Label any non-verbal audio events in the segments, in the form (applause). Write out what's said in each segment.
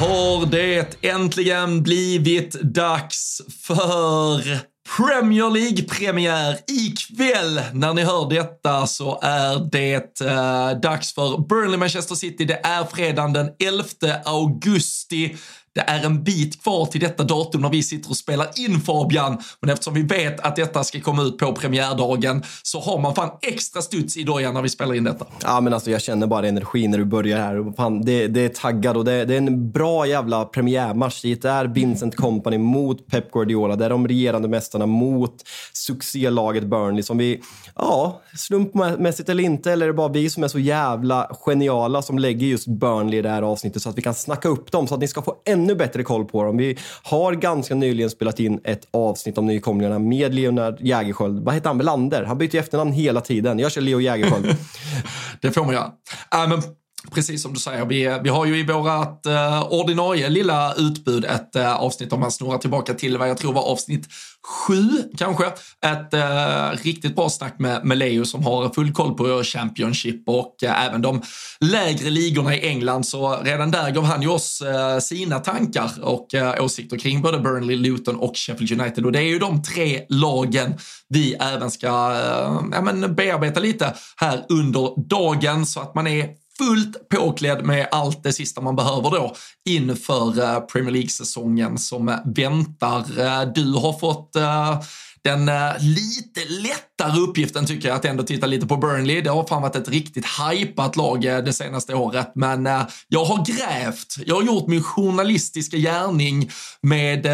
Har det äntligen blivit dags för Premier League-premiär ikväll. När ni hör detta så är det eh, dags för Burnley-Manchester City. Det är fredagen den 11 augusti. Det är en bit kvar till detta datum när vi sitter och spelar in Fabian. Men eftersom vi vet att detta ska komma ut på premiärdagen så har man fan extra studs i dojan när vi spelar in detta. Ja, men alltså jag känner bara energin när du börjar här. Fan, det, det är taggad och det, det, är en bra jävla premiärmatch. Det är Vincent Company mot Pep Guardiola. Det är de regerande mästarna mot succélaget Burnley som vi, ja, slumpmässigt eller inte, eller är det bara vi som är så jävla geniala som lägger just Burnley i det här avsnittet så att vi kan snacka upp dem så att ni ska få ännu bättre koll på dem. Vi har ganska nyligen spelat in ett avsnitt om nykomlingarna med Leonard Jägerskiöld. Vad heter han? Belander? Han byter ju efternamn hela tiden. Jag kör Leo Jägerskiöld. (laughs) det får man göra. Äh, men precis som du säger, vi, vi har ju i vårat eh, ordinarie lilla utbud ett eh, avsnitt om man snurrar tillbaka till vad jag tror var avsnitt sju kanske. Ett eh, riktigt bra snack med, med Leo som har full koll på Championship och eh, även de lägre ligorna i England. Så redan där gav han ju oss eh, sina tankar och eh, åsikter kring både Burnley, Luton och Sheffield United. Och det är ju de tre lagen vi även ska eh, ja, men bearbeta lite här under dagen så att man är fullt påklädd med allt det sista man behöver då inför eh, Premier League-säsongen som väntar. Eh, du har fått eh, den uh, lite lättare uppgiften tycker jag att ändå titta lite på Burnley. Det har fan varit ett riktigt hypat lag uh, det senaste året, men uh, jag har grävt. Jag har gjort min journalistiska gärning med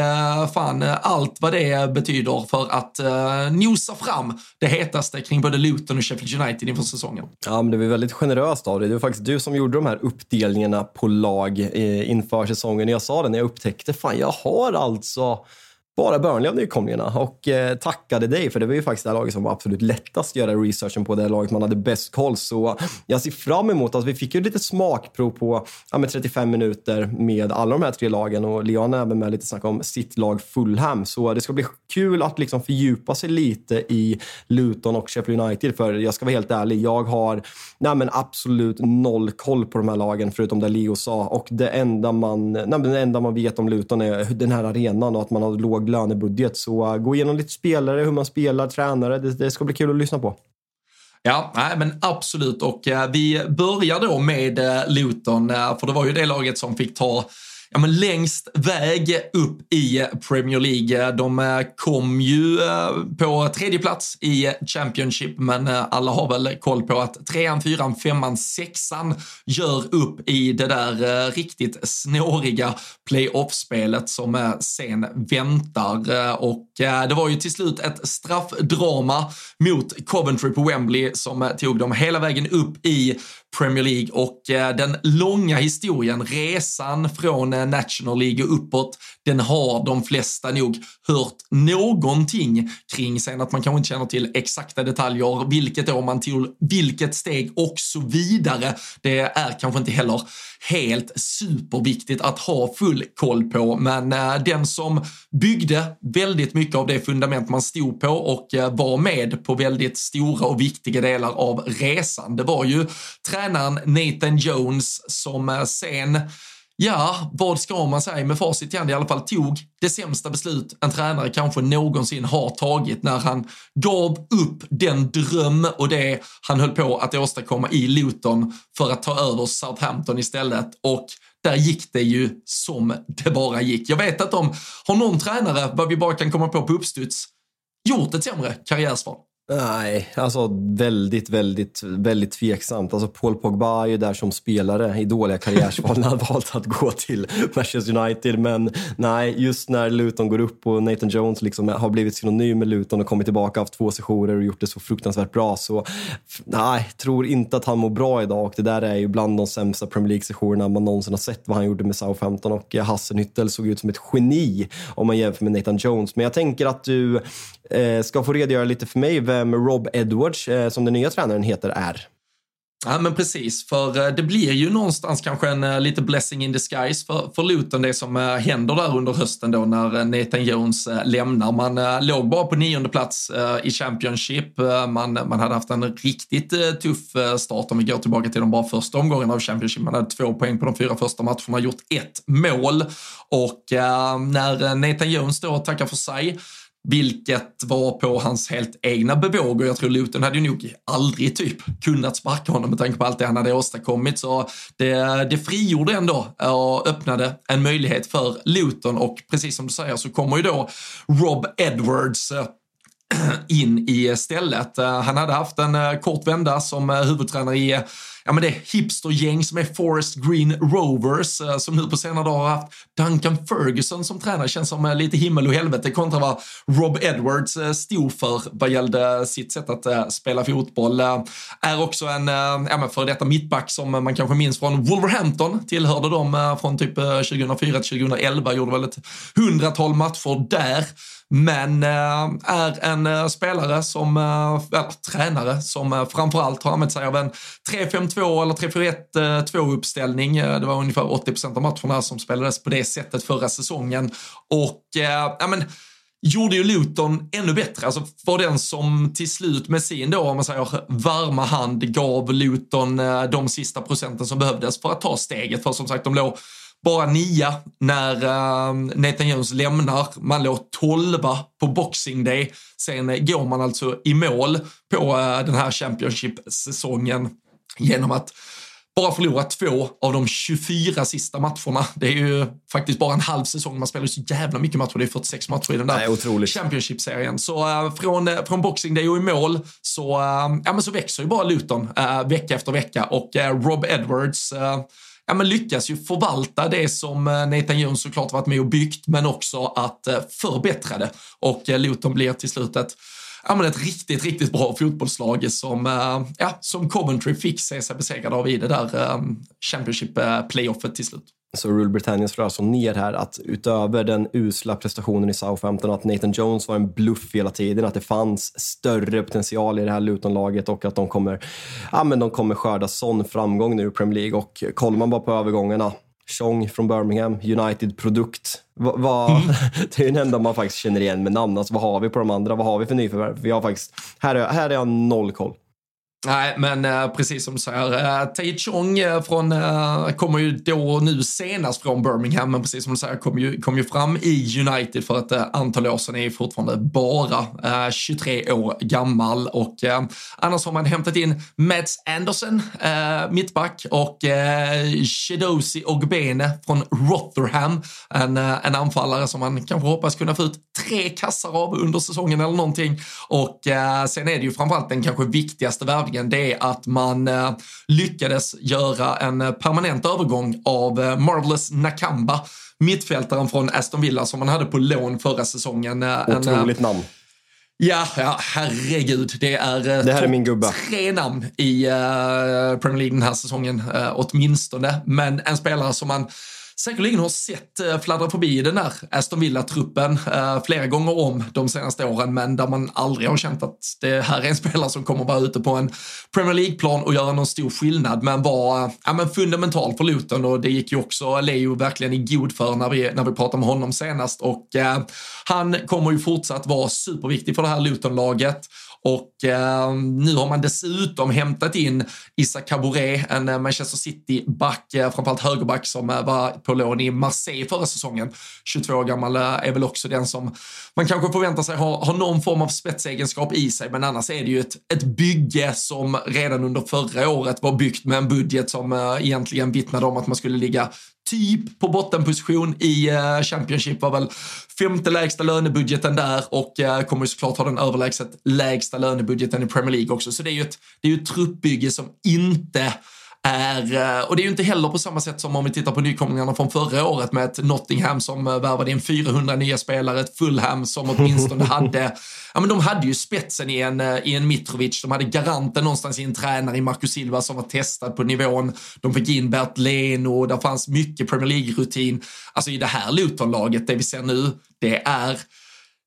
fan allt vad det betyder för att nosa fram det hetaste kring både Luton och Sheffield United inför säsongen. Ja, men det var väldigt generöst av dig. Det var faktiskt du som gjorde de här uppdelningarna på lag inför säsongen. Jag sa det när jag upptäckte, fan jag har alltså bara Burnley av nykomlingarna och eh, tackade dig för det var ju faktiskt det laget som var absolut lättast att göra researchen på. Det laget man hade bäst koll. Så eh, jag ser fram emot att vi fick ju lite smakprov på ja, med 35 minuter med alla de här tre lagen och Leon är även med lite snack om sitt lag Fulham. Så eh, det ska bli kul att liksom fördjupa sig lite i Luton och Sheffield United. För jag ska vara helt ärlig, jag har nej, men absolut noll koll på de här lagen förutom det Leo sa. Och det enda man, nej, det enda man vet om Luton är den här arenan och att man har låg lönebudget. Så uh, gå igenom lite spelare, hur man spelar, tränare. Det, det ska bli kul att lyssna på. Ja, nej, men absolut. Och eh, vi börjar då med eh, Luton, eh, för det var ju det laget som fick ta ja, men längst väg upp i Premier League. De eh, kom ju eh, på tredje plats i Championship, men eh, alla har väl koll på att trean, fyran, femman, sexan gör upp i det där riktigt snåriga playoff-spelet som sen väntar. Och det var ju till slut ett straffdrama mot Coventry på Wembley som tog dem hela vägen upp i Premier League och eh, den långa historien, resan från eh, National League och uppåt, den har de flesta nog hört någonting kring. Sen att man kanske inte känner till exakta detaljer, vilket år man tog vilket steg och så vidare. Det är kanske inte heller helt superviktigt att ha full koll på, men eh, den som byggde väldigt mycket av det fundament man stod på och eh, var med på väldigt stora och viktiga delar av resan, det var ju tränaren Nathan Jones som eh, sen Ja, vad ska man säga med facit i hand i alla fall tog det sämsta beslut en tränare kanske någonsin har tagit när han gav upp den dröm och det han höll på att åstadkomma i Luton för att ta över Southampton istället och där gick det ju som det bara gick. Jag vet att de har någon tränare, vad vi bara kan komma på på uppstuds, gjort ett sämre karriärsval. Nej, alltså väldigt, väldigt, väldigt tveksamt. Alltså Paul Pogba är ju där som spelare i dåliga karriärsval när han (laughs) valt att gå till Manchester United. Men nej, just när Luton går upp och Nathan Jones liksom har blivit synonym med Luton och kommit tillbaka, haft två sessioner och gjort det så fruktansvärt bra. Så nej, tror inte att han mår bra idag och det där är ju bland de sämsta Premier League-sessionerna man någonsin har sett vad han gjorde med Southampton och Hassenhüttel såg ut som ett geni om man jämför med Nathan Jones. Men jag tänker att du Eh, ska få redogöra lite för mig vem Rob Edwards, eh, som den nya tränaren heter, är. Ja men precis, för eh, det blir ju någonstans kanske en lite blessing in disguise för, för Luton det som händer där under hösten då när Nathan Jones lämnar. Man låg bara på nionde plats i Championship. man, man hade haft en riktigt tuff start om vi går tillbaka till de bara första omgångarna av Championship. Man hade två poäng på de fyra första matcherna, gjort ett mål och när Nathan Jones då tackar för sig vilket var på hans helt egna bevåg och jag tror Luton hade ju nog aldrig typ kunnat sparka honom med tanke på allt det han hade åstadkommit. Så det, det frigjorde ändå och öppnade en möjlighet för Luton och precis som du säger så kommer ju då Rob Edwards eh, (clears throat) in i stället. Eh, han hade haft en eh, kort vända som huvudtränare i ja, men det hipstergäng som är Forest Green Rovers eh, som nu på senare dagar har haft Duncan Ferguson som tränare. Känns som eh, lite himmel och helvete kontra vad Rob Edwards eh, stod för vad gällde sitt sätt att spela fotboll. Är också en ja, men före detta mittback som man kanske minns från Wolverhampton. Tillhörde dem från typ 2004 till 2011, gjorde väl ett hundratal matcher där men är en spelare som, eller tränare som framförallt har använt sig av en 3-5-2 2 eller 3-4-1-2 eh, uppställning. Eh, det var ungefär 80 procent av matcherna som spelades på det sättet förra säsongen. Och eh, ja, men, gjorde ju Luton ännu bättre. Alltså för den som till slut med sin då, om man säger varma hand, gav Luton eh, de sista procenten som behövdes för att ta steget. För som sagt, de låg bara nia när eh, Nathan Jones lämnar. Man låg tolva på Boxing Day. Sen går man alltså i mål på den här Championship-säsongen genom att bara förlora två av de 24 sista matcherna. Det är ju faktiskt bara en halv säsong. Man spelar ju så jävla mycket matcher. Det är 46 matcher i den där Championship-serien. Så äh, från, äh, från Boxing Day och i mål så, äh, ja, men så växer ju bara Luton vecka efter vecka och Rob Edwards ja, men lyckas ju förvalta det som Nathan Jones såklart varit med och byggt, men också att förbättra det. Och Luton blir till slut ett ja, men ett riktigt, riktigt bra fotbollslag som, eh, ja, som Coventry fick se sig besegrade av i det där eh, Championship-playoffet eh, till slut. Så Rule Britannia slår alltså ner här att utöver den usla prestationen i Southampton, att Nathan Jones var en bluff hela tiden, att det fanns större potential i det här Luton-laget och att de kommer, ja, men de kommer skörda sån framgång nu i Premier League. Och kollar man bara på övergångarna, Chong från Birmingham, United-produkt. Va, mm. (laughs) Det är den enda man faktiskt känner igen med namn. Alltså, vad har vi på de andra? Vad har vi för nyförvärv? Vi har faktiskt, här, är, här är jag noll koll. Nej, men eh, precis som du säger, eh, Tai Chong eh, från, eh, kommer ju då nu senast från Birmingham, men precis som du säger kom ju, kom ju fram i United för ett eh, antal år sedan, är fortfarande bara eh, 23 år gammal. Och eh, annars har man hämtat in Mads Anderson, eh, mittback, och eh, Shedosi Ogbene från Rotherham, en, en anfallare som man kanske hoppas kunna få ut tre kassar av under säsongen eller någonting. Och sen är det ju framförallt den kanske viktigaste värvningen dagen det är att man eh, lyckades göra en eh, permanent övergång av eh, Marvelous Nakamba, mittfältaren från Aston Villa som man hade på lån förra säsongen. Otroligt namn. Ja, ja, herregud. Det är, det här är min gubbe. tre namn i Premier League den här säsongen, åtminstone. Men en spelare som man säkerligen har sett eh, fladdra förbi den där Aston Villa-truppen eh, flera gånger om de senaste åren, men där man aldrig har känt att det här är en spelare som kommer vara ute på en Premier League-plan och göra någon stor skillnad, men var eh, ja, men fundamental för Luton och det gick ju också Leo verkligen i god för när vi, när vi pratade med honom senast och eh, han kommer ju fortsatt vara superviktig för det här Luton-laget. Och eh, nu har man dessutom hämtat in Issa Caboret, en eh, Manchester City-back, eh, framförallt högerback som eh, var på lån i Marseille förra säsongen. 22 år gammal är väl också den som man kanske förväntar sig ha, ha någon form av spetsegenskap i sig, men annars är det ju ett, ett bygge som redan under förra året var byggt med en budget som eh, egentligen vittnade om att man skulle ligga typ på bottenposition i uh, Championship var väl femte lägsta lönebudgeten där och uh, kommer ju såklart ha den överlägset lägsta lönebudgeten i Premier League också. Så det är ju ett, det är ju ett truppbygge som inte är, eh, och det är ju inte heller på samma sätt som om vi tittar på nykomlingarna från förra året med ett Nottingham som värvade in 400 nya spelare, ett Fulham som åtminstone (laughs) hade, ja men de hade ju spetsen i en, i en Mitrovic, de hade garanten någonstans i en tränare i Marcus Silva som var testad på nivån, de fick in Bert Leno, där fanns mycket Premier League-rutin. Alltså i det här Luton-laget, det vi ser nu, det är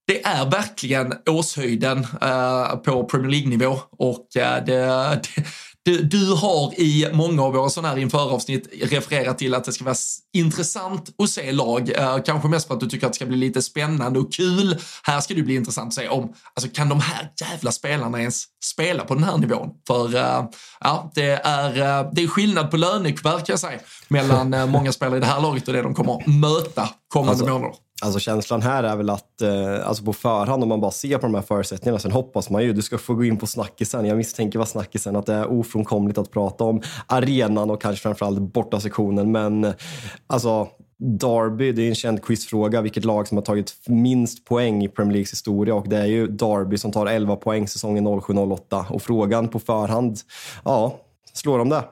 det är verkligen årshöjden uh, på Premier League-nivå. Och uh, det, (laughs) det, du, du, har i många av våra sådana här införavsnitt refererat till att det ska vara intressant att se lag. Eh, kanske mest för att du tycker att det ska bli lite spännande och kul. Här ska det bli intressant att se om, alltså kan de här jävla spelarna ens spela på den här nivån? För uh, ja, det är, uh, det är skillnad på lönekuvert kan jag säga mellan uh, många spelare i det här laget och det de kommer att möta kommande alltså, månader. Alltså känslan här är väl att eh, alltså på förhand, om man bara ser på de här förutsättningarna, sen hoppas man ju, du ska få gå in på snackisen. Jag misstänker vad snackisen, att det är ofrånkomligt att prata om arenan och kanske framförallt bortasektionen. Men alltså, Derby, det är en känd quizfråga, vilket lag som har tagit minst poäng i Premier Leagues historia och det är ju Derby som tar 11 poäng säsongen 07-08. Och frågan på förhand, ja, slår de det?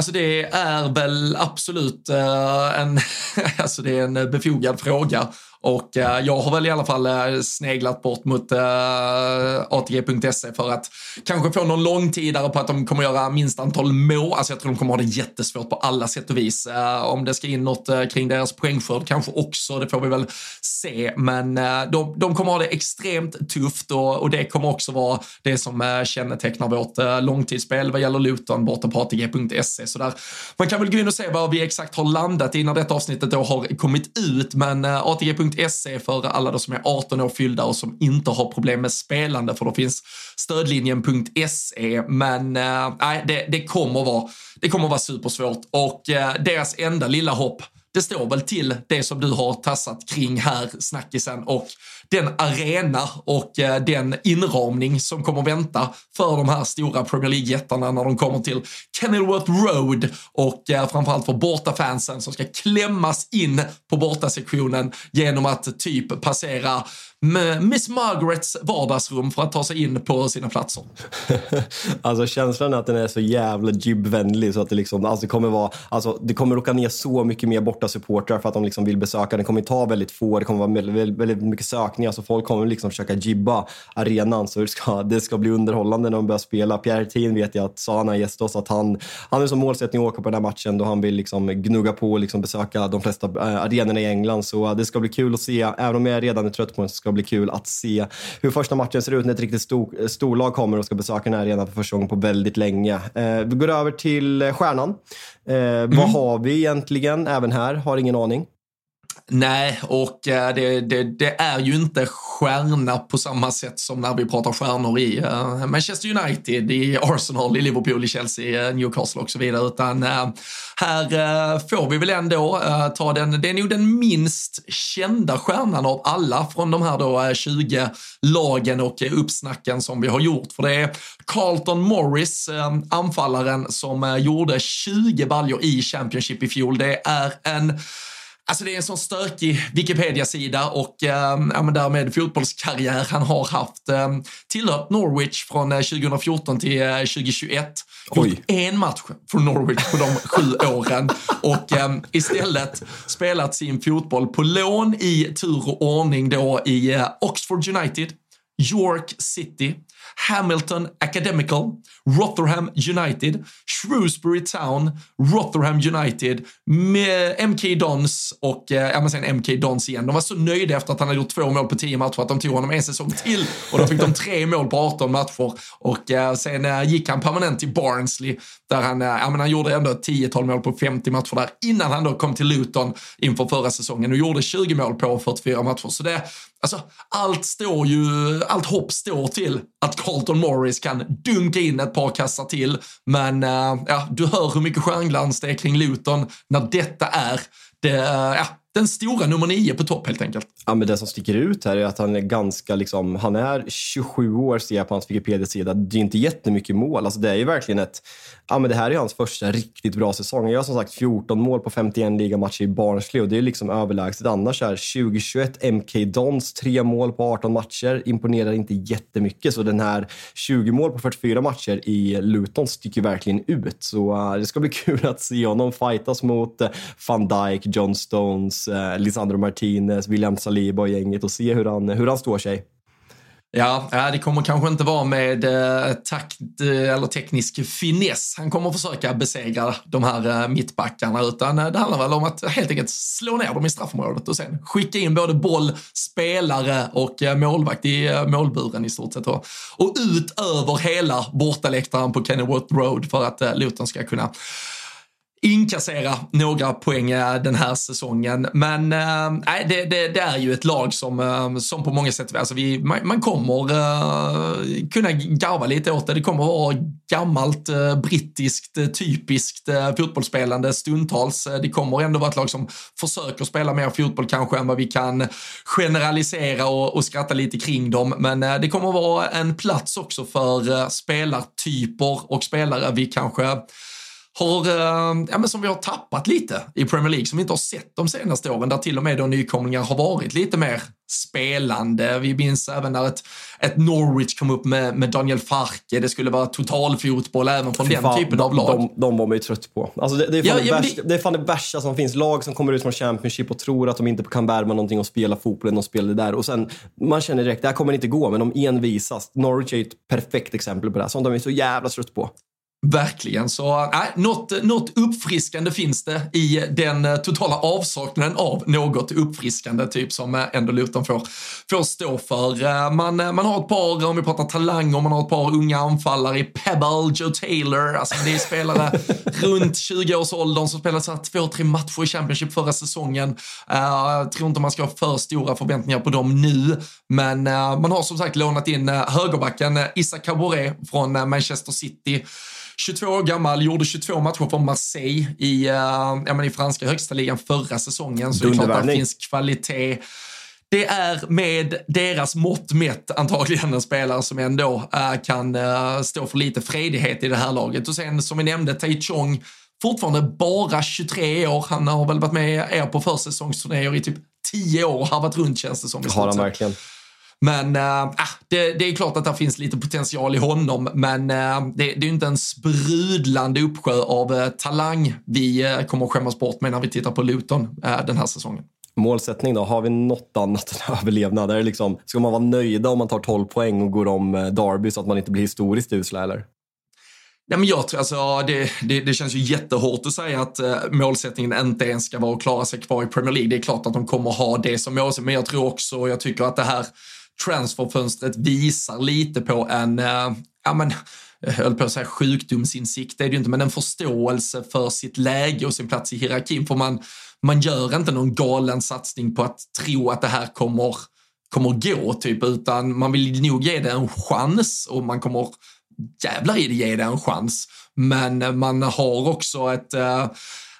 Alltså det är väl absolut eh, en, (laughs) alltså det är en befogad fråga. Och eh, jag har väl i alla fall eh, sneglat bort mot eh, ATG.se för att kanske få någon långtidare på att de kommer göra minst antal mål. Alltså jag tror de kommer ha det jättesvårt på alla sätt och vis. Eh, om det ska in något eh, kring deras poängskörd kanske också, det får vi väl se. Men eh, de, de, kommer ha det extremt tufft och, och, det kommer också vara det som eh, kännetecknar vårt eh, långtidsspel vad gäller Luton borta på ATG.se. Så där, man kan väl gå in och se vad vi exakt har landat i när detta avsnittet då har kommit ut, men eh, ATG.se Stödlinjen.se för alla de som är 18 år fyllda och som inte har problem med spelande, för då finns stödlinjen.se. Men eh, nej, det, det, kommer vara, det kommer vara supersvårt och eh, deras enda lilla hopp det står väl till det som du har tassat kring här, snackisen, och den arena och eh, den inramning som kommer vänta för de här stora Premier League-jättarna när de kommer till Kenilworth Road och eh, framförallt för bortafansen som ska klämmas in på bortasektionen genom att typ passera Miss Margarets vardagsrum för att ta sig in på sina platser. (laughs) alltså känslan är att den är så jävla jibbvänlig så att det liksom, alltså det kommer vara, alltså det kommer åka ner så mycket mer bort borta supportrar för att de liksom vill besöka. Den kommer ta väldigt få, det kommer vara väldigt, väldigt mycket sökningar så folk kommer liksom försöka jibba arenan så det ska, det ska bli underhållande när de börjar spela. Pierre Thien vet jag att sa när han gästade oss att han, han har som målsättning att åka på den här matchen då han vill liksom gnugga på och liksom besöka de flesta eh, arenorna i England så eh, det ska bli kul att se, även om jag redan är trött på den så ska det bli kul att se hur första matchen ser ut när ett riktigt stor, eh, storlag kommer och ska besöka den här arenan för första gången på väldigt länge. Vi går över till stjärnan. Eh, mm. Vad har vi egentligen även här? Har ingen aning. Nej, och eh, det, det, det, är ju inte stjärna på samma sätt som när vi pratar stjärnor i eh, Manchester United, i Arsenal, i Liverpool, i Chelsea, eh, Newcastle och så vidare. Utan här får vi väl ändå ta den, det är nog den minst kända stjärnan av alla från de här då 20 lagen och uppsnacken som vi har gjort. För det är Carlton Morris, anfallaren som gjorde 20 baljor i Championship i fjol. Det är en Alltså det är en sån stökig Wikipedia-sida och eh, ja, men därmed fotbollskarriär han har haft. Eh, tillhört Norwich från 2014 till 2021. Oj. Gjort en match för Norwich på de sju (laughs) åren och eh, istället spelat sin fotboll på lån i tur och ordning då i eh, Oxford United, York City, Hamilton Academical, Rotherham United, Shrewsbury Town, Rotherham United, MK Dons och eh, ja, men sen MK Dons igen. De var så nöjda efter att han hade gjort två mål på tio matcher att de tog honom en säsong till och då fick de tre mål på 18 matcher och eh, sen eh, gick han permanent till Barnsley där han, eh, ja, men han gjorde ändå 10-12 mål på 50 matcher där innan han då kom till Luton inför förra säsongen och gjorde 20 mål på 44 matcher. Så det, alltså, allt står ju, allt hopp står till att Carlton Morris kan dunka in ett par kassar till. Men uh, ja, du hör hur mycket stjärnglans det är kring Luton när detta är det, uh, ja, den stora nummer nio på topp helt enkelt. Ja, men det som sticker ut här är att han är ganska, liksom, han är 27 år ser jag på hans Wikipedia-sida. Det är inte jättemycket mål. Alltså, det är ju verkligen ett, ja men det här är hans första riktigt bra säsong. Han gör som sagt 14 mål på 51 ligamatcher i Barnsley och det är liksom överlägset. Annars är 2021 MK Dons, tre mål på 18 matcher, imponerar inte jättemycket. Så den här 20 mål på 44 matcher i Luton sticker verkligen ut. Så uh, det ska bli (laughs) kul att se honom fightas mot uh, van Dijk, John Stones, uh, Lisandro Martinez, William Saliba och gänget och se hur han, hur han står sig. Ja, eh, det kommer kanske inte vara med eh, takt eh, eller teknisk finess han kommer försöka besegra de här eh, mittbackarna, utan det handlar väl om att helt enkelt slå ner dem i straffområdet och sen skicka in både boll, spelare och målvakt i målburen i stort sett. Och ut över hela bortaläktaren på Kennyworth Road för att Luton ska kunna inkassera några poäng eh, den här säsongen. Men äh, det, det, det, är ju ett lag som, eh, som på många sätt, alltså vi, man, man kommer äh, kunna garva lite åt det. Det kommer vara gammalt äh, brittiskt, typiskt äh, fotbollsspelande stundtals. Det kommer ändå vara ett lag som försöker spela mer fotboll kanske än vad vi kan generalisera och, och skratta lite kring dem. Men det kommer vara en plats också för spelartyper och spelare vi kanske har, eh, ja, men som vi har tappat lite i Premier League, som vi inte har sett de senaste åren, där till och med då nykomlingar har varit lite mer spelande. Vi minns även när ett, ett Norwich kom upp med, med Daniel Farke, det skulle vara totalfotboll även från den typen av lag. De, de var man ju trött på. Alltså det, det, är ja, det, värsta, det... är fan det värsta som finns. Lag som kommer ut från Championship och tror att de inte kan värma någonting och spela fotbollen och spela det där. Och sen, man känner direkt, det här kommer inte gå, men de envisas. Norwich är ett perfekt exempel på det här. Sånt är vi så jävla trött på. Verkligen, så äh, något, något uppfriskande finns det i den eh, totala avsaknaden av något uppfriskande, typ som ändå Luton får, får stå för. Eh, man, man har ett par, om vi pratar talanger, man har ett par unga anfallare i Pebble, Joe Taylor, alltså det är spelare (laughs) runt 20-årsåldern som spelade så två, tre matcher i Championship förra säsongen. Jag tror inte man ska ha för stora förväntningar på dem nu, men man har som sagt lånat in högerbacken Issa Caboret från Manchester City 22 år gammal, gjorde 22 matcher för Marseille i, uh, ja, men i franska högsta ligan förra säsongen. Så det är klart att det finns kvalitet. Det är med deras mått mätt antagligen en spelare som ändå uh, kan uh, stå för lite fredighet i det här laget. Och sen som vi nämnde, Tai Chong, fortfarande bara 23 år. Han har väl varit med er på försäsongsturnéer i typ 10 år och harvat runt känns det som. Har han verkligen. Men äh, det, det, är klart att det finns lite potential i honom, men äh, det, det, är inte en sprudlande uppsjö av äh, talang vi kommer att skämmas bort med när vi tittar på Luton den här säsongen. Målsättning då? Har vi något annat än överlevnad? Är liksom, ska man vara nöjda om man tar 12 poäng och går om Derby så att man inte blir historiskt usla eller? Ja, men jag tror, alltså, det, det, det, känns ju jättehårt att säga att uh, målsättningen inte ens ska vara att klara sig kvar i Premier League. Det är klart att de kommer ha det som målsättning, men jag tror också, och jag tycker att det här transferfönstret visar lite på en, eh, ja men, jag höll på att säga sjukdomsinsikt, det är det ju inte, men en förståelse för sitt läge och sin plats i hierarkin. För man, man gör inte någon galen satsning på att tro att det här kommer, kommer gå, typ, utan man vill nog ge det en chans och man kommer jävlar i det ge det en chans. Men eh, man har också ett, eh,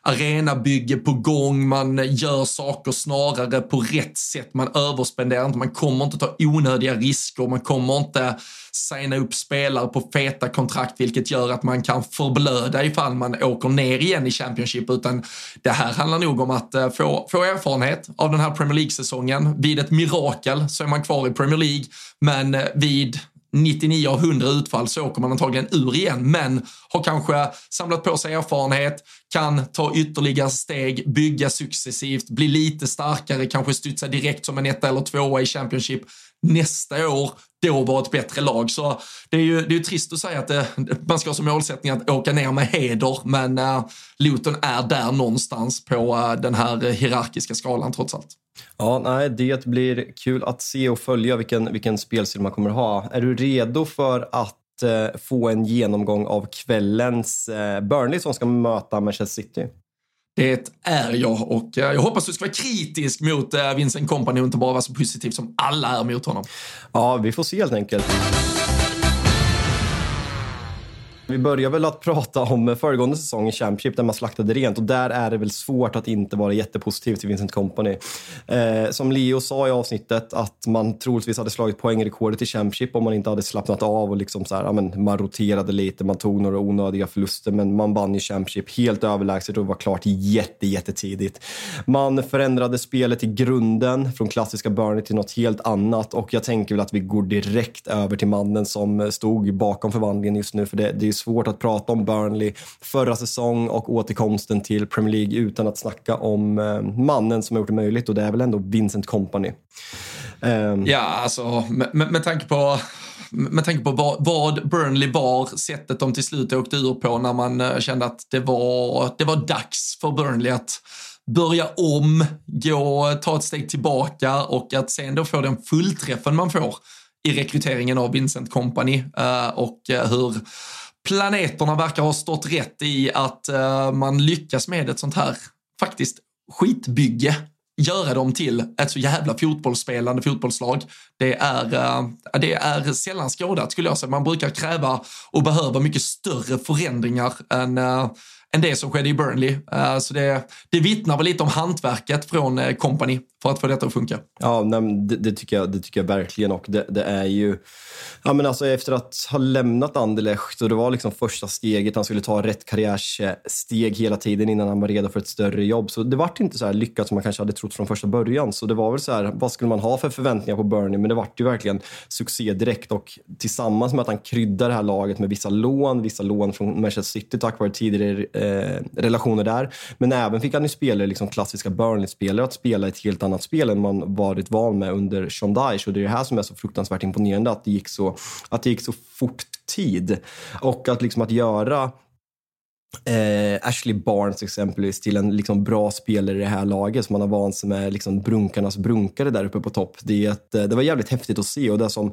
arenabygge på gång, man gör saker snarare på rätt sätt, man överspenderar inte, man kommer inte ta onödiga risker, man kommer inte signa upp spelare på feta kontrakt, vilket gör att man kan förblöda ifall man åker ner igen i Championship, utan det här handlar nog om att eh, få, få erfarenhet av den här Premier League-säsongen. Vid ett mirakel så är man kvar i Premier League, men eh, vid 99 av 100 utfall så åker man antagligen ur igen, men har kanske samlat på sig erfarenhet, kan ta ytterligare steg, bygga successivt, bli lite starkare, kanske studsa direkt som en etta eller tvåa i Championship nästa år då vara ett bättre lag. Så det är ju, det är ju trist att säga att det, man ska ha som målsättning att åka ner med heder, men äh, Luton är där någonstans på äh, den här hierarkiska skalan trots allt. Ja, nej, det blir kul att se och följa vilken, vilken spelstil man kommer ha. Är du redo för att få en genomgång av kvällens Burnley som ska möta Manchester City? Det är jag och eh, jag hoppas du ska vara kritisk mot eh, Vincent Company och inte bara vara så positiv som alla är mot honom. Ja, vi får se helt enkelt. Vi börjar väl att (laughs) prata om föregående säsong i Championship där man slaktade rent och där är det väl svårt att inte vara jättepositiv till Vincent Company. Eh, som Leo sa i avsnittet att man troligtvis hade slagit poängrekordet i Championship om man inte hade slappnat av och liksom så här, ja, men, man roterade lite, man tog några onödiga förluster men man vann ju Championship helt överlägset och var klart jätte, jättetidigt. Man förändrade spelet i grunden från klassiska Burnley till något helt annat och jag tänker väl att vi går direkt över till mannen som stod bakom förvandlingen just nu för det, det är svårt att prata om Burnley förra säsong och återkomsten till Premier League utan att snacka om eh, mannen som har gjort det möjligt och det är väl ändå Vincent Company. Ehm. Ja, alltså med, med, med tanke på med tanke på vad, vad, Burnley var, sättet de till slut åkte ur på när man eh, kände att det var, det var dags för Burnley att börja om, gå, ta ett steg tillbaka och att sen då få den fullträffen man får i rekryteringen av Vincent Company eh, och eh, hur planeterna verkar ha stått rätt i att uh, man lyckas med ett sånt här faktiskt skitbygge göra dem till ett så jävla fotbollsspelande fotbollslag. Det är, uh, det är sällan skådat skulle jag säga. Man brukar kräva och behöva mycket större förändringar än uh, än det som skedde i Burnley. Så det, det vittnar väl lite om hantverket från kompani för att få detta att funka. Ja, nej, det, det, tycker jag, det tycker jag verkligen. Och det, det, är ju... Ja, men alltså efter att ha lämnat Anderlecht och det var liksom första steget, han skulle ta rätt karriärsteg hela tiden innan han var redo för ett större jobb. Så det vart inte så här lyckat som man kanske hade trott från första början. Så det var väl så här, vad skulle man ha för förväntningar på Burnley? Men det vart ju verkligen succé direkt och tillsammans med att han kryddar det här laget med vissa lån, vissa lån från Manchester City tack vare tidigare eh, relationer där. Men även fick han ju spelare, liksom klassiska Burnley-spelare, att spela ett helt annat spel än man varit van med under Sean Och det är det här som är så fruktansvärt imponerande, att det gick så, att det gick så fort tid. Och att liksom att göra Eh, Ashley Barnes exempelvis till en liksom bra spelare i det här laget som man har vant sig med liksom brunkarnas brunkare där uppe på topp. Det, ett, eh, det var jävligt häftigt att se och det som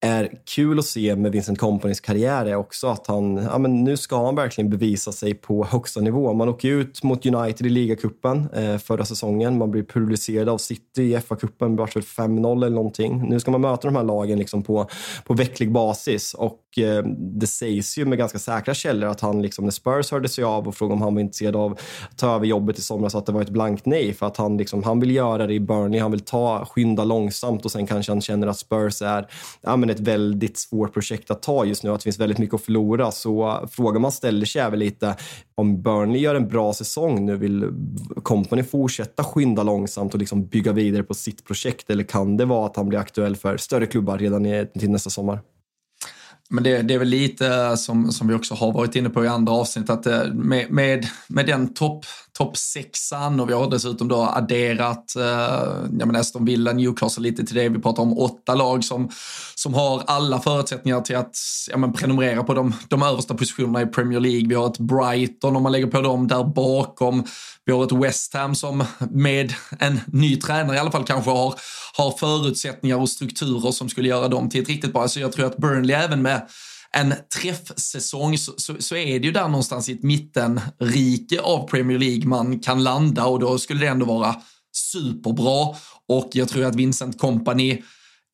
är kul att se med Vincent Companys karriär är också att han, ja men nu ska han verkligen bevisa sig på högsta nivå. Man åker ut mot United i ligacupen eh, förra säsongen. Man blir pulveriserad av City i FA-cupen, vart var 5-0 eller någonting. Nu ska man möta de här lagen liksom på, på vecklig basis och eh, det sägs ju med ganska säkra källor att han, liksom, när Spurs hörde sig av och frågade om han var intresserad av att ta över jobbet i somras, att det var ett blankt nej för att han, liksom, han vill göra det i Burnley, han vill ta, skynda långsamt och sen kanske han känner att Spurs är ja, men ett väldigt svårt projekt att ta just nu och att det finns väldigt mycket att förlora. Så eh, frågan man ställer sig är väl lite om Burnley gör en bra säsong nu, vill Company fortsätta skynda långsamt och liksom bygga vidare på sitt projekt eller kan det vara att han blir aktuell för större klubbar redan till nästa sommar? Men det, det, är väl lite som, som vi också har varit inne på i andra avsnitt att eh, med, med, med den topp toppsexan och vi har dessutom då adderat eh, jag Aston Villa, Newcastle lite till det. Vi pratar om åtta lag som, som har alla förutsättningar till att ja, men prenumerera på de, de översta positionerna i Premier League. Vi har ett Brighton om man lägger på dem där bakom. Vi har ett West Ham som med en ny tränare i alla fall kanske har, har förutsättningar och strukturer som skulle göra dem till ett riktigt bra. Så jag tror att Burnley även med en träffsäsong så, så, så, är det ju där någonstans i ett mittenrike av Premier League man kan landa och då skulle det ändå vara superbra. Och jag tror att Vincent Company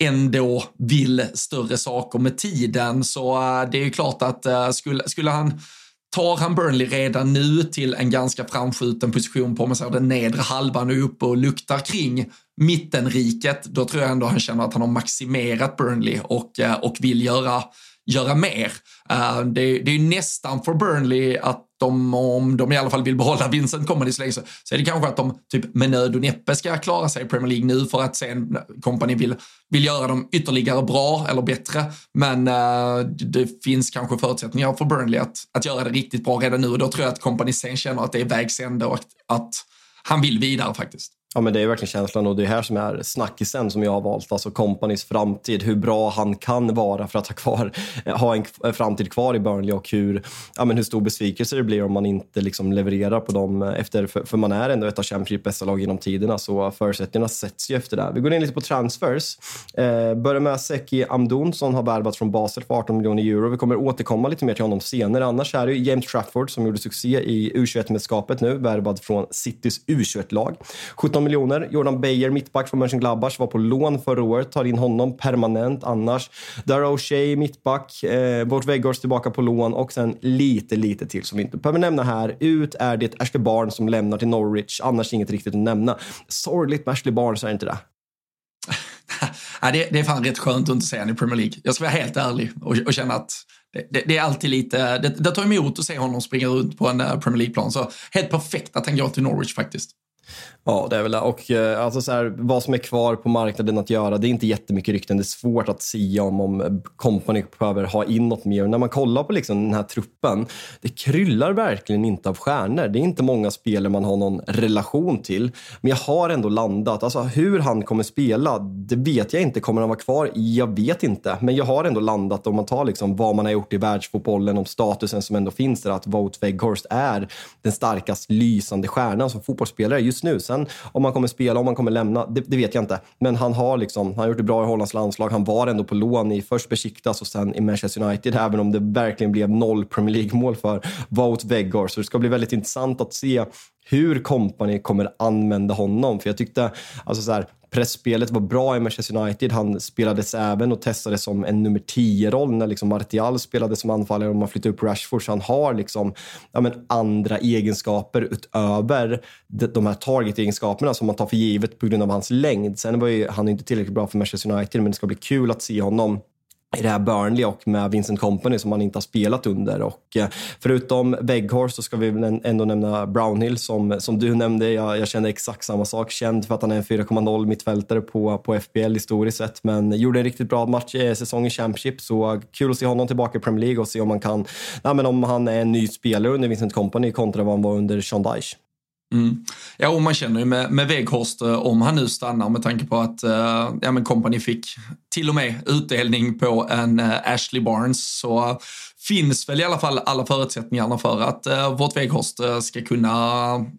ändå vill större saker med tiden. Så äh, det är ju klart att äh, skulle, skulle han tar han Burnley redan nu till en ganska framskjuten position på man säger, den nedre halvan och uppe och luktar kring mittenriket, då tror jag ändå han känner att han har maximerat Burnley och, äh, och vill göra göra mer. Eh, det, det, är nästan för Burnley att de, om de i alla fall vill behålla Vincent Company så länge så, så är det kanske att de typ med nöd och näppe ska klara sig i Premier League nu för att sen Company vill, vill göra dem ytterligare bra eller bättre. Men uh, det finns kanske förutsättningar för Burnley att, att göra det riktigt bra redan nu och då tror jag att Company sen känner att det är vägs ände och att, att han vill vidare faktiskt. Ja, men det är verkligen känslan och det är här som är snackisen som jag har valt. Alltså Companys framtid, hur bra han kan vara för att ha, kvar, eh, ha en eh, framtid kvar i Burnley och hur, ja, men hur stor besvikelse det blir om man inte liksom levererar på dem eh, efter, för, för man är ändå ett av Championship bästa lag genom tiderna så förutsättningarna sätts ju efter det. Vi går in lite på transfers. Eh, börjar med Seki Amdoun som har värvats från Basel för 18 miljoner euro. Vi kommer återkomma lite mer till honom senare. Annars är det James Trafford som gjorde succé i U21-mästerskapet nu, värvad från Citys U21-lag. 17 miljoner. Jordan Bayer, mittback från Mönchengladbach, var på lån förra året. Tar in honom permanent annars. Darrow O'Shea, mittback. Eh, Bort Weghorst tillbaka på lån och sen lite, lite till som vi inte behöver nämna här. Ut är det Ashley Barnes som lämnar till Norwich. Annars inget riktigt att nämna. Sorgligt med Ashley Barnes, är inte det? (laughs) ja, det, det är fan rätt skönt att inte se honom i Premier League. Jag ska vara helt ärlig och, och känna att det, det, är alltid lite, det, det tar emot att se honom springa runt på en eh, Premier League-plan. Så helt perfekt att han går till Norwich faktiskt. Ja, det är väl det. Och eh, alltså så här, vad som är kvar på marknaden att göra, det är inte jättemycket rykten. Det är svårt att säga om, om Company behöver ha in något mer. När man kollar på liksom den här truppen, det kryllar verkligen inte av stjärnor. Det är inte många spelare man har någon relation till. Men jag har ändå landat. Alltså hur han kommer spela, det vet jag inte. Kommer han vara kvar? Jag vet inte. Men jag har ändå landat om man tar liksom vad man har gjort i världsfotbollen, om statusen som ändå finns där, att Wout Weghorst är den starkast lysande stjärnan som fotbollsspelare just nu. Sen Sen om han kommer spela, om han kommer lämna, det, det, vet jag inte. Men han har, liksom, han har gjort det bra i Hollands landslag. Han var ändå på lån i först Besiktas och sen i Manchester United, även om det verkligen blev noll Premier League-mål för Wout Weghorst. Så det ska bli väldigt intressant att se hur kompani kommer använda honom. För jag tyckte, alltså så här, pressspelet var bra i Manchester United. Han spelades även och testades som en nummer 10-roll när liksom Martial spelade som anfallare och man flyttade upp Rashford. Så han har liksom, ja, men andra egenskaper utöver de här target-egenskaperna som man tar för givet på grund av hans längd. Sen var ju, han inte tillräckligt bra för Manchester United, men det ska bli kul att se honom i det här Burnley och med Vincent Company som han inte har spelat under. Och eh, förutom Weghorst så ska vi ändå nämna Brownhill som, som du nämnde. Jag, jag känner exakt samma sak. Känd för att han är en 4,0 mittfältare på, på FBL historiskt sett. Men gjorde en riktigt bra match, i säsong i Championship. Så kul att se honom tillbaka i Premier League och se om, han kan, nej, men om han är en ny spelare under Vincent Company kontra vad han var under Sean Dyche. Mm. Ja, och man känner ju med, med Weghorst, eh, om han nu stannar med tanke på att uh, ja, men Company fick till och med utdelning på en eh, Ashley Barnes. Så finns väl i alla fall alla förutsättningarna för att uh, vårt Weghorst uh, ska kunna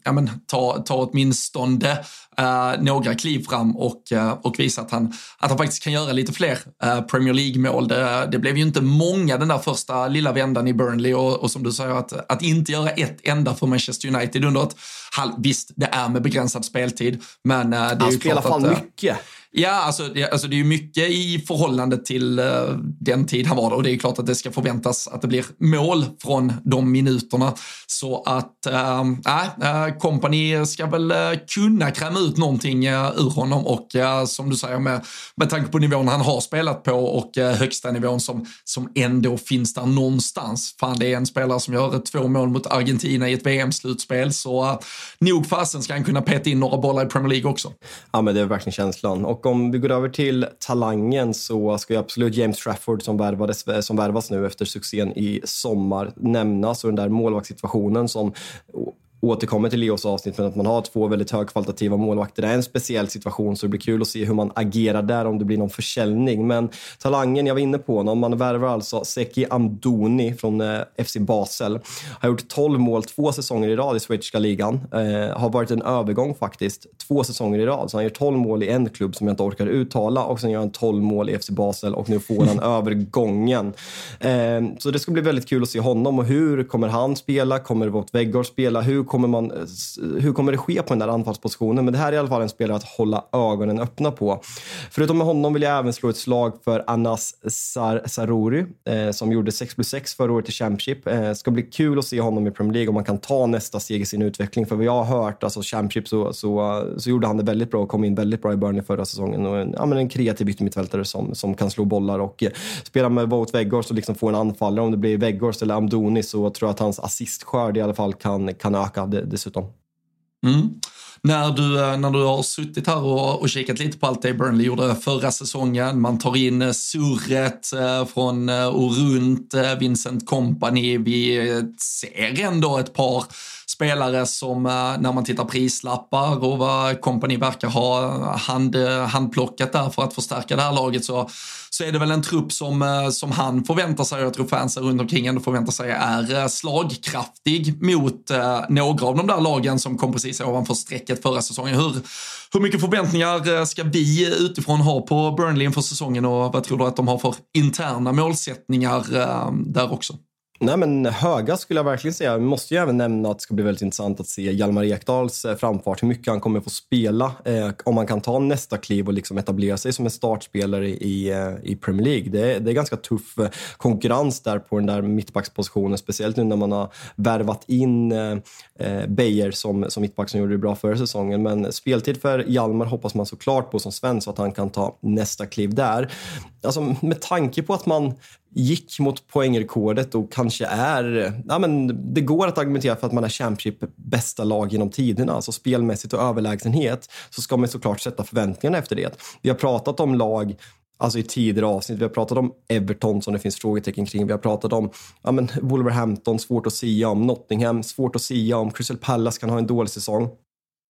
ja, men, ta, ta åtminstone uh, några kliv fram och, uh, och visa att han, att han faktiskt kan göra lite fler uh, Premier League-mål. Det, det, blev ju inte många den där första lilla vändan i Burnley och, och som du säger att, att inte göra ett enda för Manchester United under ett halv... Visst, det är med begränsad speltid, men det är han ju spelar fan mycket. Ja, alltså, det, alltså det är ju mycket i förhållande till uh, den tid han var där och det är klart att det ska förväntas att det blir mål från de minuterna. Så att, ehm, nej, uh, eh, uh, Company ska väl uh, kunna kräma ut någonting ur honom och som du säger med, med tanke på nivån han har spelat på och högsta nivån som, som ändå finns där någonstans. Fan, det är en spelare som gör två mål mot Argentina i ett VM-slutspel så nog fasen ska han kunna peta in några bollar i Premier League också. Ja, men det är verkligen känslan. Och om vi går över till talangen så ska ju absolut James Trafford som, värvades, eh, som värvas nu efter succén i sommar nämnas och den där målvaktssituationen som återkommer till Leos avsnitt, men att man har två väldigt högkvalitativa målvakter. Det är en speciell situation, så det blir kul att se hur man agerar där, om det blir någon försäljning. Men talangen, jag var inne på honom, man värvar alltså Seki Amdoni från eh, FC Basel. Har gjort 12 mål två säsonger i rad i schweiziska ligan. Eh, har varit en övergång faktiskt, två säsonger i rad. Så han gör 12 mål i en klubb som jag inte orkar uttala och sen gör han 12 mål i FC Basel och nu får han (laughs) övergången. Eh, så det ska bli väldigt kul att se honom och hur kommer han spela? Kommer Wout Weghorst spela? Hur kommer, man, eh, hur kommer det ske på den där anfallspositionen? Men det här är i alla fall en spelare att hålla ögonen öppna på. Förutom med honom vill jag även slå ett slag för Anas Sar Saruri eh, som gjorde 6 plus 6 förra året i Championship. Eh, ska bli kul att se honom i Premier League om man kan ta nästa steg i sin utveckling. För vad jag har hört, alltså Championship, så, så, så gjorde han det väldigt bra och kom in väldigt bra i Burnley förra säsongen. Och en, ja, men en kreativ yttermittfältare som, som kan slå bollar och eh, spela med Wout Weghorst och liksom få en anfallare. Om det blir Weghorst eller Amdoni så tror jag att hans assistskörd i alla fall kan, kan öka dessutom. Mm. När du, eh, när du har suttit här och, och kikat lite på allt det Burnley gjorde förra säsongen, man tar in eh, surret eh, från och runt Vincent Company. Vi ser ändå ett par spelare som eh, när man tittar prislappar och vad kompani verkar ha hand, handplockat där för att förstärka det här laget så så är det väl en trupp som, eh, som han förväntar sig, och jag tror fansen runt omkring ändå förväntar sig, är eh, slagkraftig mot några av de där lagen som kom precis ovanför strecket förra säsongen. Hur, hur mycket förväntningar ska vi utifrån ha på Burnley inför säsongen och vad tror du att de har för interna målsättningar där också? Nej men höga skulle jag verkligen säga. Vi måste ju även nämna att det ska bli väldigt intressant att se Hjalmar Ekdals eh, framfart, hur mycket han kommer få spela, eh, om han kan ta nästa kliv och liksom etablera sig som en startspelare i, eh, i Premier League. Det är, det är ganska tuff eh, konkurrens där på den där mittbackspositionen, speciellt nu när man har värvat in eh Beijer som, som mittback som gjorde det bra förra säsongen. Men speltid för Hjalmar hoppas man såklart på som svensk, så att han kan ta nästa kliv där. Alltså med tanke på att man gick mot poängrekordet och kanske är... Ja, men det går att argumentera för att man är Championship bästa lag genom tiderna. Alltså spelmässigt och överlägsenhet så ska man såklart sätta förväntningarna efter det. Vi har pratat om lag Alltså i tidigare avsnitt. Vi har pratat om Everton som det finns frågetecken kring. Vi har pratat om ja, men Wolverhampton, svårt att sia om. Nottingham, svårt att sia om. Crystal Palace kan ha en dålig säsong.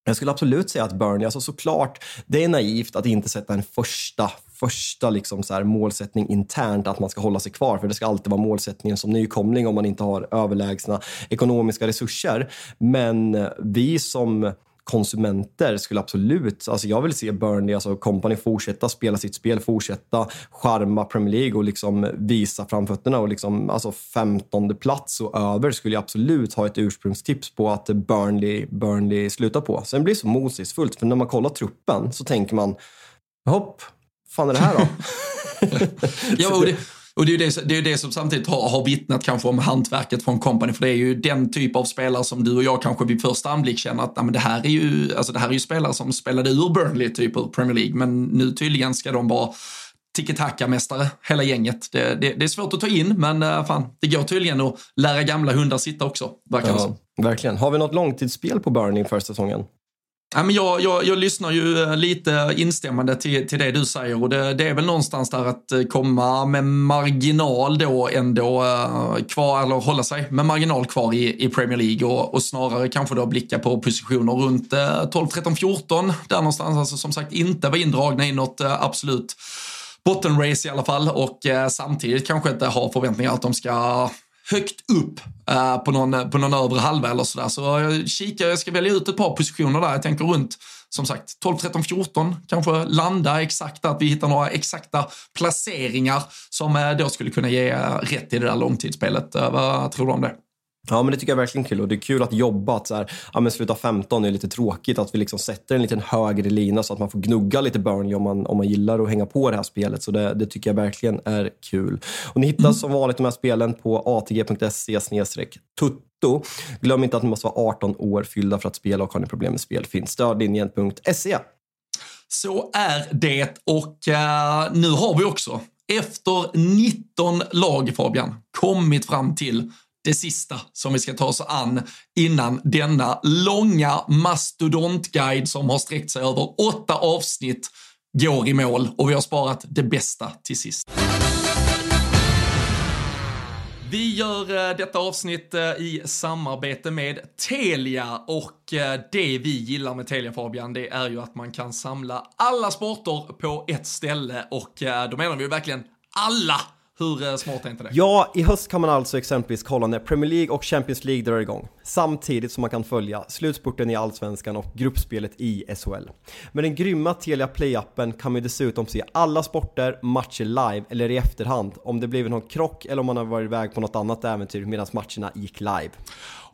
Jag skulle absolut säga att Burnley, alltså såklart, det är naivt att inte sätta en första, första liksom så här målsättning internt att man ska hålla sig kvar, för det ska alltid vara målsättningen som nykomling om man inte har överlägsna ekonomiska resurser. Men vi som konsumenter skulle absolut, alltså jag vill se Burnley, alltså Company fortsätta spela sitt spel, fortsätta charma Premier League och liksom visa framfötterna och liksom, alltså 15 plats och över skulle jag absolut ha ett ursprungstips på att Burnley, Burnley slutar på. Sen blir det så motsägelsefullt, för när man kollar truppen så tänker man, hopp, fan är det här då? (laughs) ja, och det, och det är ju det, det, är det som samtidigt har, har vittnat kanske om hantverket från Company, för det är ju den typ av spelare som du och jag kanske vid första anblick känner att men det, här är ju, alltså det här är ju spelare som spelade ur Burnley typ ur Premier League, men nu tydligen ska de vara tiki-taka-mästare, hela gänget. Det, det, det, är svårt att ta in, men uh, fan, det går tydligen att lära gamla hundar sitta också, verkar ja, Verkligen. Har vi något långtidsspel på Burnley för säsongen? Ja, men jag, jag, jag lyssnar ju eh, lite instämmande till, till det du säger. Och det, det är väl någonstans där att eh, komma med marginal då ändå eh, kvar, eller hålla sig med marginal kvar i, i Premier League. Och, och snarare kanske då blicka på positioner runt 12, 13, 14 där någonstans. Alltså som sagt inte vara indragna i något absolut bottenrace i alla fall. Och samtidigt kanske inte ha förväntningar att de ska högt upp uh, på, någon, på någon övre halva eller sådär. Så jag kikar, jag ska välja ut ett par positioner där. Jag tänker runt, som sagt, 12, 13, 14. Kanske landa exakt att vi hittar några exakta placeringar som uh, då skulle kunna ge eh, rätt i det där långtidsspelet. vad tror du om det? Ja, men det tycker jag verkligen är kul. Och det är kul att jobba. Att så här, ja, men sluta 15 är lite tråkigt. Att vi liksom sätter en liten högre lina så att man får gnugga lite Burnley om man, om man gillar att hänga på det här spelet. Så det, det tycker jag verkligen är kul. Och ni hittar mm. som vanligt de här spelen på atg.se tutto. Glöm inte att ni måste vara 18 år fyllda för att spela och har ni problem med spel finns stödlinjen.se. Så är det och uh, nu har vi också efter 19 lag Fabian kommit fram till det sista som vi ska ta oss an innan denna långa mastodontguide som har sträckt sig över åtta avsnitt går i mål. Och vi har sparat det bästa till sist. Vi gör eh, detta avsnitt eh, i samarbete med Telia. Och eh, det vi gillar med Telia Fabian, det är ju att man kan samla alla sporter på ett ställe. Och då menar vi verkligen alla hur eh, smart är inte det? Ja, i höst kan man alltså exempelvis kolla när Premier League och Champions League drar igång. Samtidigt som man kan följa slutspurten i Allsvenskan och gruppspelet i SHL. Med den grymma Telia Play-appen kan man dessutom se alla sporter, matcher live eller i efterhand om det blivit någon krock eller om man har varit iväg på något annat äventyr medan matcherna gick live.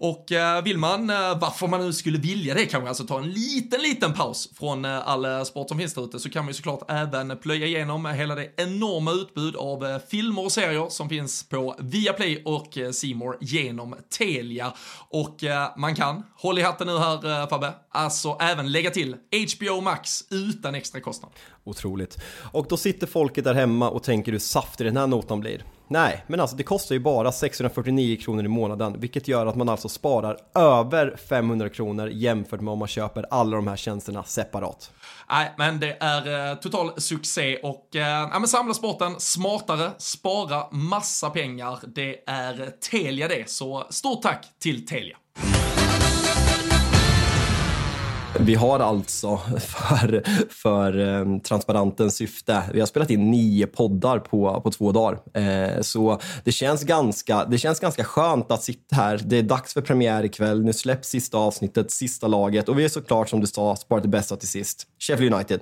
Och eh, vill man, eh, varför man nu skulle vilja det kanske, alltså ta en liten, liten paus från eh, all sport som finns där ute så kan man ju såklart även plöja igenom hela det enorma utbud av filmer och serier som finns på Viaplay och Simor genom Telia. Och man kan, håll i hatten nu här Fabbe, alltså även lägga till HBO Max utan extra kostnad. Otroligt. Och då sitter folket där hemma och tänker hur saftig den här notan blir. Nej, men alltså det kostar ju bara 649 kronor i månaden, vilket gör att man alltså sparar över 500 kronor jämfört med om man köper alla de här tjänsterna separat. Nej, men det är eh, total succé och eh, ja, men samla sporten smartare, spara massa pengar. Det är Telia det, så stort tack till Telia. Vi har alltså för, för eh, transparentens syfte, vi har spelat in nio poddar på, på två dagar. Eh, så det känns, ganska, det känns ganska skönt att sitta här. Det är dags för premiär ikväll. Nu släpps sista avsnittet, sista laget och vi är såklart som du sa, sparat det bästa till sist. Sheffield United.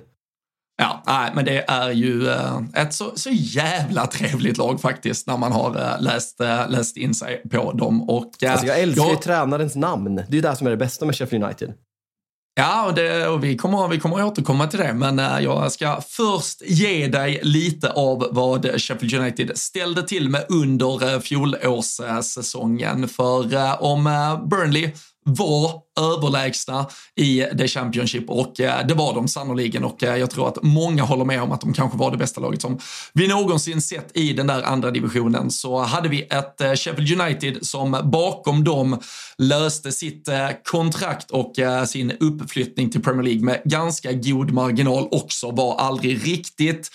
Ja, nej, men det är ju eh, ett så, så jävla trevligt lag faktiskt när man har läst, läst in sig på dem. Och, alltså jag älskar ju tränarens namn. Det är ju det som är det bästa med Sheffield United. Ja, och, det, och vi, kommer, vi kommer återkomma till det, men eh, jag ska först ge dig lite av vad Sheffield United ställde till med under eh, fjolårssäsongen. För eh, om Burnley var överlägsna i The Championship och eh, det var de sannoliken och eh, jag tror att många håller med om att de kanske var det bästa laget som vi någonsin sett i den där andra divisionen. Så hade vi ett eh, Sheffield United som bakom dem löste sitt kontrakt och sin uppflyttning till Premier League med ganska god marginal också, var aldrig riktigt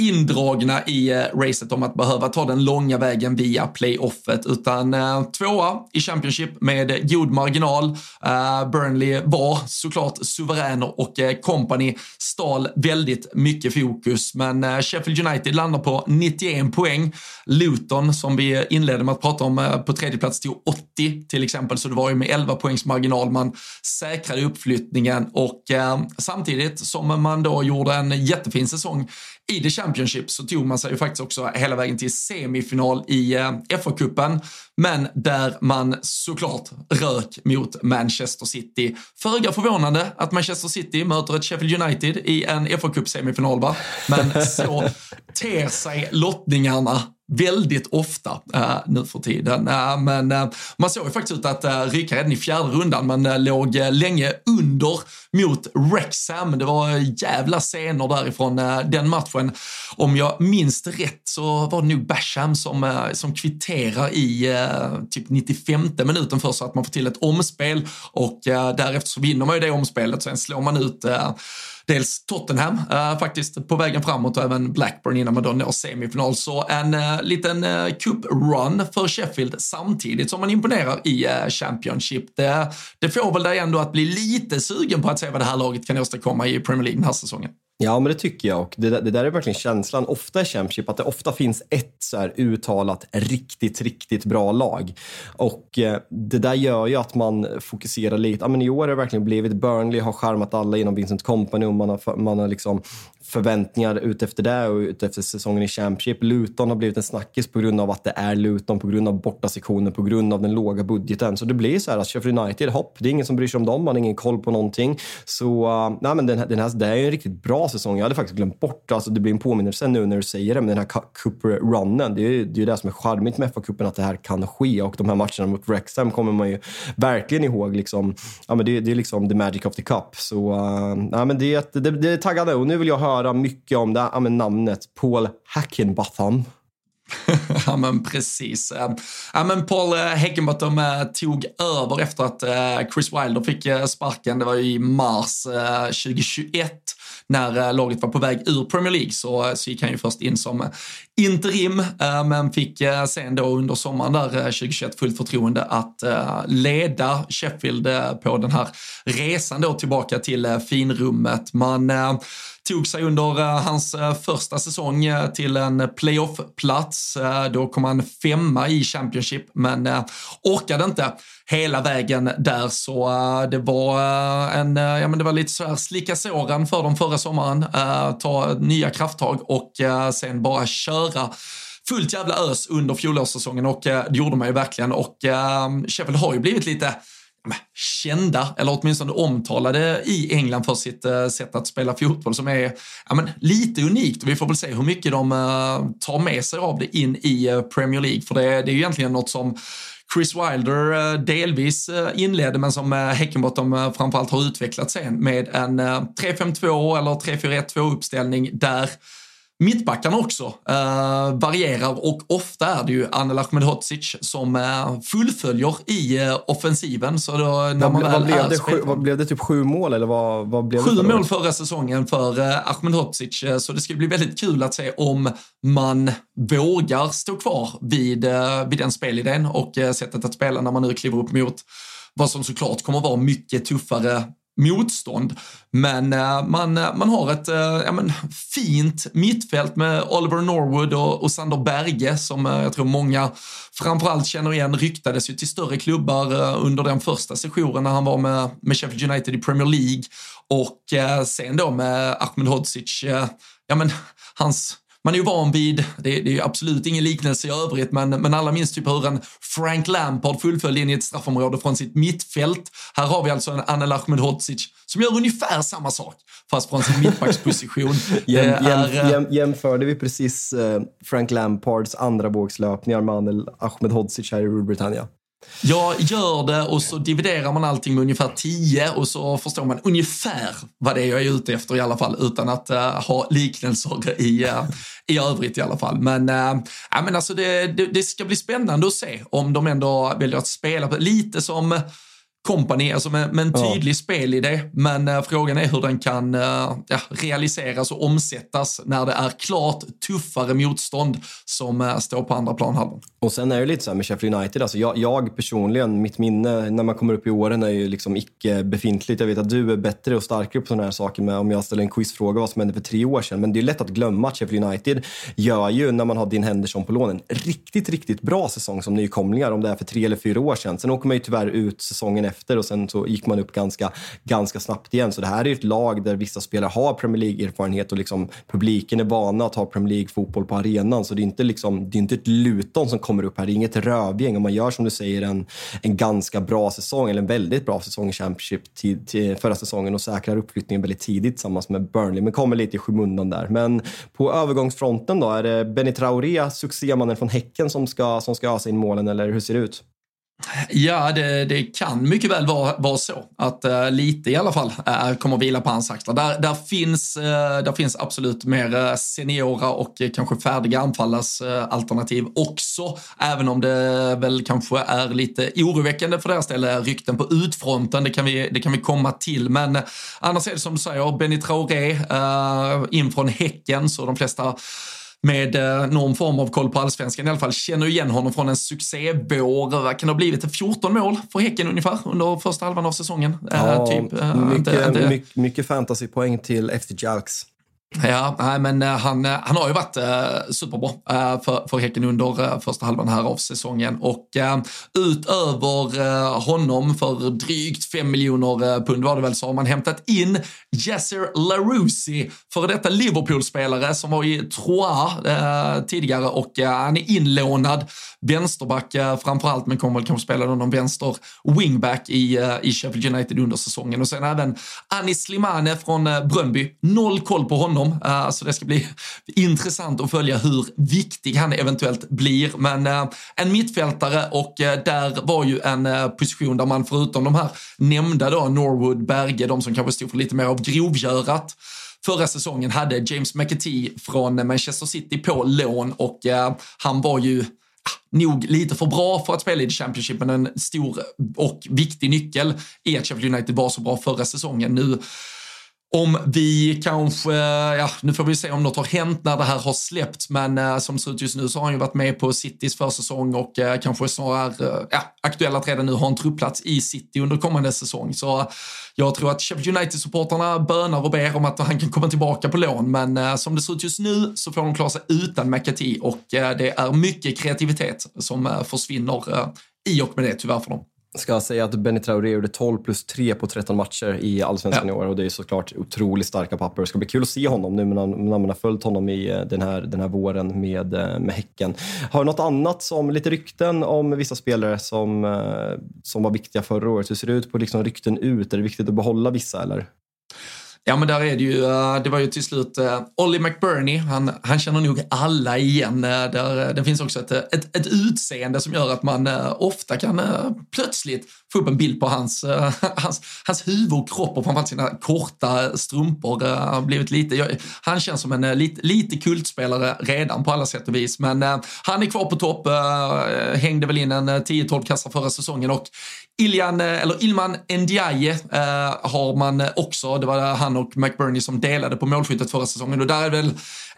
indragna i eh, racet om att behöva ta den långa vägen via playoffet, utan eh, tvåa i Championship med god marginal. Eh, Burnley var såklart suveräner och eh, company stal väldigt mycket fokus, men eh, Sheffield United landar på 91 poäng. Luton, som vi inledde med att prata om, eh, på tredje plats till 80 till exempel, så det var ju med 11 poängs marginal man säkrade uppflyttningen och eh, samtidigt som man då gjorde en jättefin säsong i det Championship så tog man sig ju faktiskt också hela vägen till semifinal i eh, FA-cupen, men där man såklart rök mot Manchester City. Föga förvånande att Manchester City möter ett Sheffield United i en FA-cup-semifinal, va? Men så (laughs) ter sig lottningarna väldigt ofta äh, nu för tiden. Äh, men äh, man såg ju faktiskt ut att äh, ryka redan i fjärde rundan. Man äh, låg länge under mot Wrexham. Det var jävla scener därifrån den matchen. Om jag minns rätt så var det nog Basham som, som kvitterar i typ 95 minuten för så att man får till ett omspel och därefter så vinner man ju det omspelet. Sen slår man ut dels Tottenham uh, faktiskt på vägen framåt och även Blackburn innan man då når semifinal. Så en uh, liten uh, cup-run för Sheffield samtidigt som man imponerar i uh, Championship. Det, det får väl dig ändå att bli lite sugen på att se vad det här laget kan åstadkomma i Premier League den här säsongen. Ja, men det tycker jag. Och det, det där är verkligen känslan ofta i Championship, att det ofta finns ett så här uttalat riktigt, riktigt bra lag. Och eh, det där gör ju att man fokuserar lite. Ja, men I år har det verkligen blivit Burnley har skärmat alla inom Vincent Company och man har, man har liksom förväntningar utefter det och utefter säsongen i Championship. Luton har blivit en snackis på grund av att det är Luton, på grund av bortasektionen, på grund av den låga budgeten. Så det blir så här att Sheffield United, hopp, det är ingen som bryr sig om dem, man har ingen koll på någonting. Så uh, nej, men den, här, den här, det är en riktigt bra säsong. Jag hade faktiskt glömt bort, alltså det blir en påminnelse nu när du säger det, men den här Cooper-runnen. det är ju det, är det som är charmigt med FA-cupen, att det här kan ske. Och de här matcherna mot Wrexham kommer man ju verkligen ihåg. Liksom, ja, men det, det är liksom the magic of the cup. Så uh, nej, men det, det, det är taggade och nu vill jag höra höra mycket om det, ja, namnet Paul Hackenbottom. (laughs) ja men precis. Ja men Paul eh, Heckenbottom eh, tog över efter att eh, Chris Wilder fick sparken. Det var i mars 2021 när laget var på väg ur Premier League så, så gick han ju först in som interim men fick sen då under sommaren där 2021 fullt förtroende att leda Sheffield på den här resan då tillbaka till finrummet. Man tog sig under eh, hans eh, första säsong eh, till en playoff-plats. Då kom han femma i Championship, men orkade inte hela vägen där. Så det var en, ja men det var lite så här slicka såren för dem förra sommaren, ta nya krafttag och sen bara köra fullt jävla ös under fjolårssäsongen. Och det gjorde man ju verkligen. Och Sheffield har ju blivit lite kända, eller åtminstone omtalade i England för sitt eh, sätt att spela fotboll som är ja, men, lite unikt. Vi får väl se hur mycket de eh, tar med sig av det in i eh, Premier League, för det, det är ju egentligen något som Chris Wilder delvis inledde men som Häckenbottom framförallt har utvecklat sen med en 3-5-2 eller 3-4-1-2 uppställning där Mittbackarna också eh, varierar och ofta är det ju Anel Ahmedhodzic som eh, fullföljer i eh, offensiven. Så då, när vad, man vad, blev det, sju, vad blev det? Typ sju mål eller vad, vad blev sju det? Mål förra säsongen för eh, Ahmedhodzic. Eh, så det ska bli väldigt kul att se om man vågar stå kvar vid, eh, vid den spelidén och eh, sättet att spela när man nu kliver upp mot vad som såklart kommer vara mycket tuffare motstånd. Men eh, man, eh, man har ett eh, ja, men, fint mittfält med Oliver Norwood och, och Sander Berge som jag tror många framförallt känner igen. Ryktades ju till större klubbar under den första sessionen när han var med, med Sheffield United i Premier League. Och sen då med Ahmed Hodzic, ja men hans man är ju van vid, det, det är ju absolut ingen liknelse i övrigt, men, men alla minns typ hur en Frank Lampard fullföljde in i ett straffområde från sitt mittfält. Här har vi alltså en Anel Ahmedhodzic som gör ungefär samma sak, fast från sin mittbacksposition. (laughs) jäm, jäm, jäm, jämförde vi precis eh, Frank Lampards andra vågslöpningar med Anel Ahmedhodzic här i Storbritannien? Jag gör det och så dividerar man allting med ungefär 10 och så förstår man ungefär vad det är jag är ute efter i alla fall utan att uh, ha liknelser i, uh, i övrigt i alla fall. Men, uh, ja, men alltså det, det, det, ska bli spännande att se om de ändå väljer att spela lite som kompani, alltså med, med en tydlig ja. spelidé. Men äh, frågan är hur den kan ja, realiseras och omsättas när det är klart tuffare motstånd som äh, står på andra planhalvan. Och sen är det lite så här med Sheffield United, alltså jag, jag, personligen, mitt minne när man kommer upp i åren är ju liksom icke befintligt. Jag vet att du är bättre och starkare på sådana här saker med om jag ställer en quizfråga vad som hände för tre år sedan. Men det är lätt att glömma att Sheffield United gör ju, när man har din Henderson på lån, en riktigt, riktigt bra säsong som nykomlingar om det är för tre eller fyra år sedan. Sen åker man ju tyvärr ut säsongen efter och sen så gick man upp ganska, ganska snabbt igen. Så det här är ett lag där vissa spelare har Premier League-erfarenhet och liksom publiken är vana att ha Premier League-fotboll på arenan. Så det är inte, liksom, det är inte ett Luton som kommer upp här, det är inget rövgäng. Om man gör som du säger en, en ganska bra säsong, eller en väldigt bra säsong i Championship till, till förra säsongen och säkrar uppflyttningen väldigt tidigt tillsammans med Burnley, men kommer lite i skymundan där. Men på övergångsfronten då, är det Benny Traoré, succémannen från Häcken, som ska, som ska ösa in målen, eller hur ser det ut? Ja, det, det, kan mycket väl vara, vara så att uh, lite i alla fall uh, kommer att vila på hans axlar. Där, där, finns, uh, där finns absolut mer seniora och kanske färdiga anfallars alternativ också. Även om det väl kanske är lite oroväckande för deras del, rykten på utfronten. Det kan vi, det kan vi komma till. Men annars är det som du säger, Benny Traoré in från Häcken, så de flesta med eh, någon form av koll på allsvenskan i alla fall känner igen honom från en succévår. Vad kan det ha blivit? 14 mål för Häcken ungefär under första halvan av säsongen. Eh, ja, typ, eh, mycket, inte... mycket, mycket fantasypoäng till FC Jalks. Ja, men eh, han, eh, han har ju varit eh, superbra för, för Häcken under första halvan här av säsongen. Och utöver honom för drygt 5 miljoner pund var det väl så har man hämtat in Yasser Larousi, före detta Liverpool-spelare som var i Troyes tidigare. Och han är inlånad vänsterback framförallt men kommer väl kanske spela någon vänster wingback i, i Sheffield United under säsongen. Och sen även Anis Slimane från Brönby. Noll koll på honom honom. Eh, så det ska bli intressant att följa hur viktig han eventuellt blir. Men eh, en mittfältare och eh, där var ju en position där man förutom de här nämnda då, Norwood, Berge, de som kanske stod för lite mer av grovgörat förra säsongen hade James McAtee från Manchester City på lån och han var ju ah, nog lite för bra för att spela i Championship, men en stor och viktig nyckel i att Sheffield United var så bra förra säsongen. Nu om vi kanske, ja nu får vi se om något har hänt när det här har släppts, men eh, som det ser ut just nu så har han ju varit med på Citys försäsong och eh, kanske snarare eh, ja, aktuell att redan nu ha en truppplats i City under kommande säsong. Så eh, jag tror att Sheffield United-supportrarna bönar och ber om att han kan komma tillbaka på lån, men eh, som det ser ut just nu så får de klara sig utan McAtee och eh, det är mycket kreativitet som eh, försvinner eh, i och med det tyvärr för dem ska säga att Benny Traoré gjorde 12 plus 3 på 13 matcher i Allsvenskan ja. i år och det är såklart otroligt starka papper. Det ska bli kul att se honom nu när man har följt honom i eh, den här, den här våren med, eh, med Häcken. Har du något annat som, lite rykten om vissa spelare som, eh, som var viktiga förra året? Hur ser det ut på liksom rykten ut? Är det viktigt att behålla vissa eller? Ja, men där är det ju, eh, det var ju till slut eh, Ollie McBurney, han, han känner nog alla igen. Eh, där, det finns också ett, ett, ett utseende som gör att man ofta kan plötsligt få upp en bild på hans, (laughs) hans, hans huvud och kropp och framförallt sina korta strumpor. Blivit lite, jag, han känns som en lite, lite kultspelare redan på alla sätt och vis. Men han är kvar på topp, hängde väl in en 10-12 kassar förra säsongen och Iljan, eh, eller Ilman Ndiaye eh, har man också, det var han och McBurney som delade på målskyttet förra säsongen. Och där är väl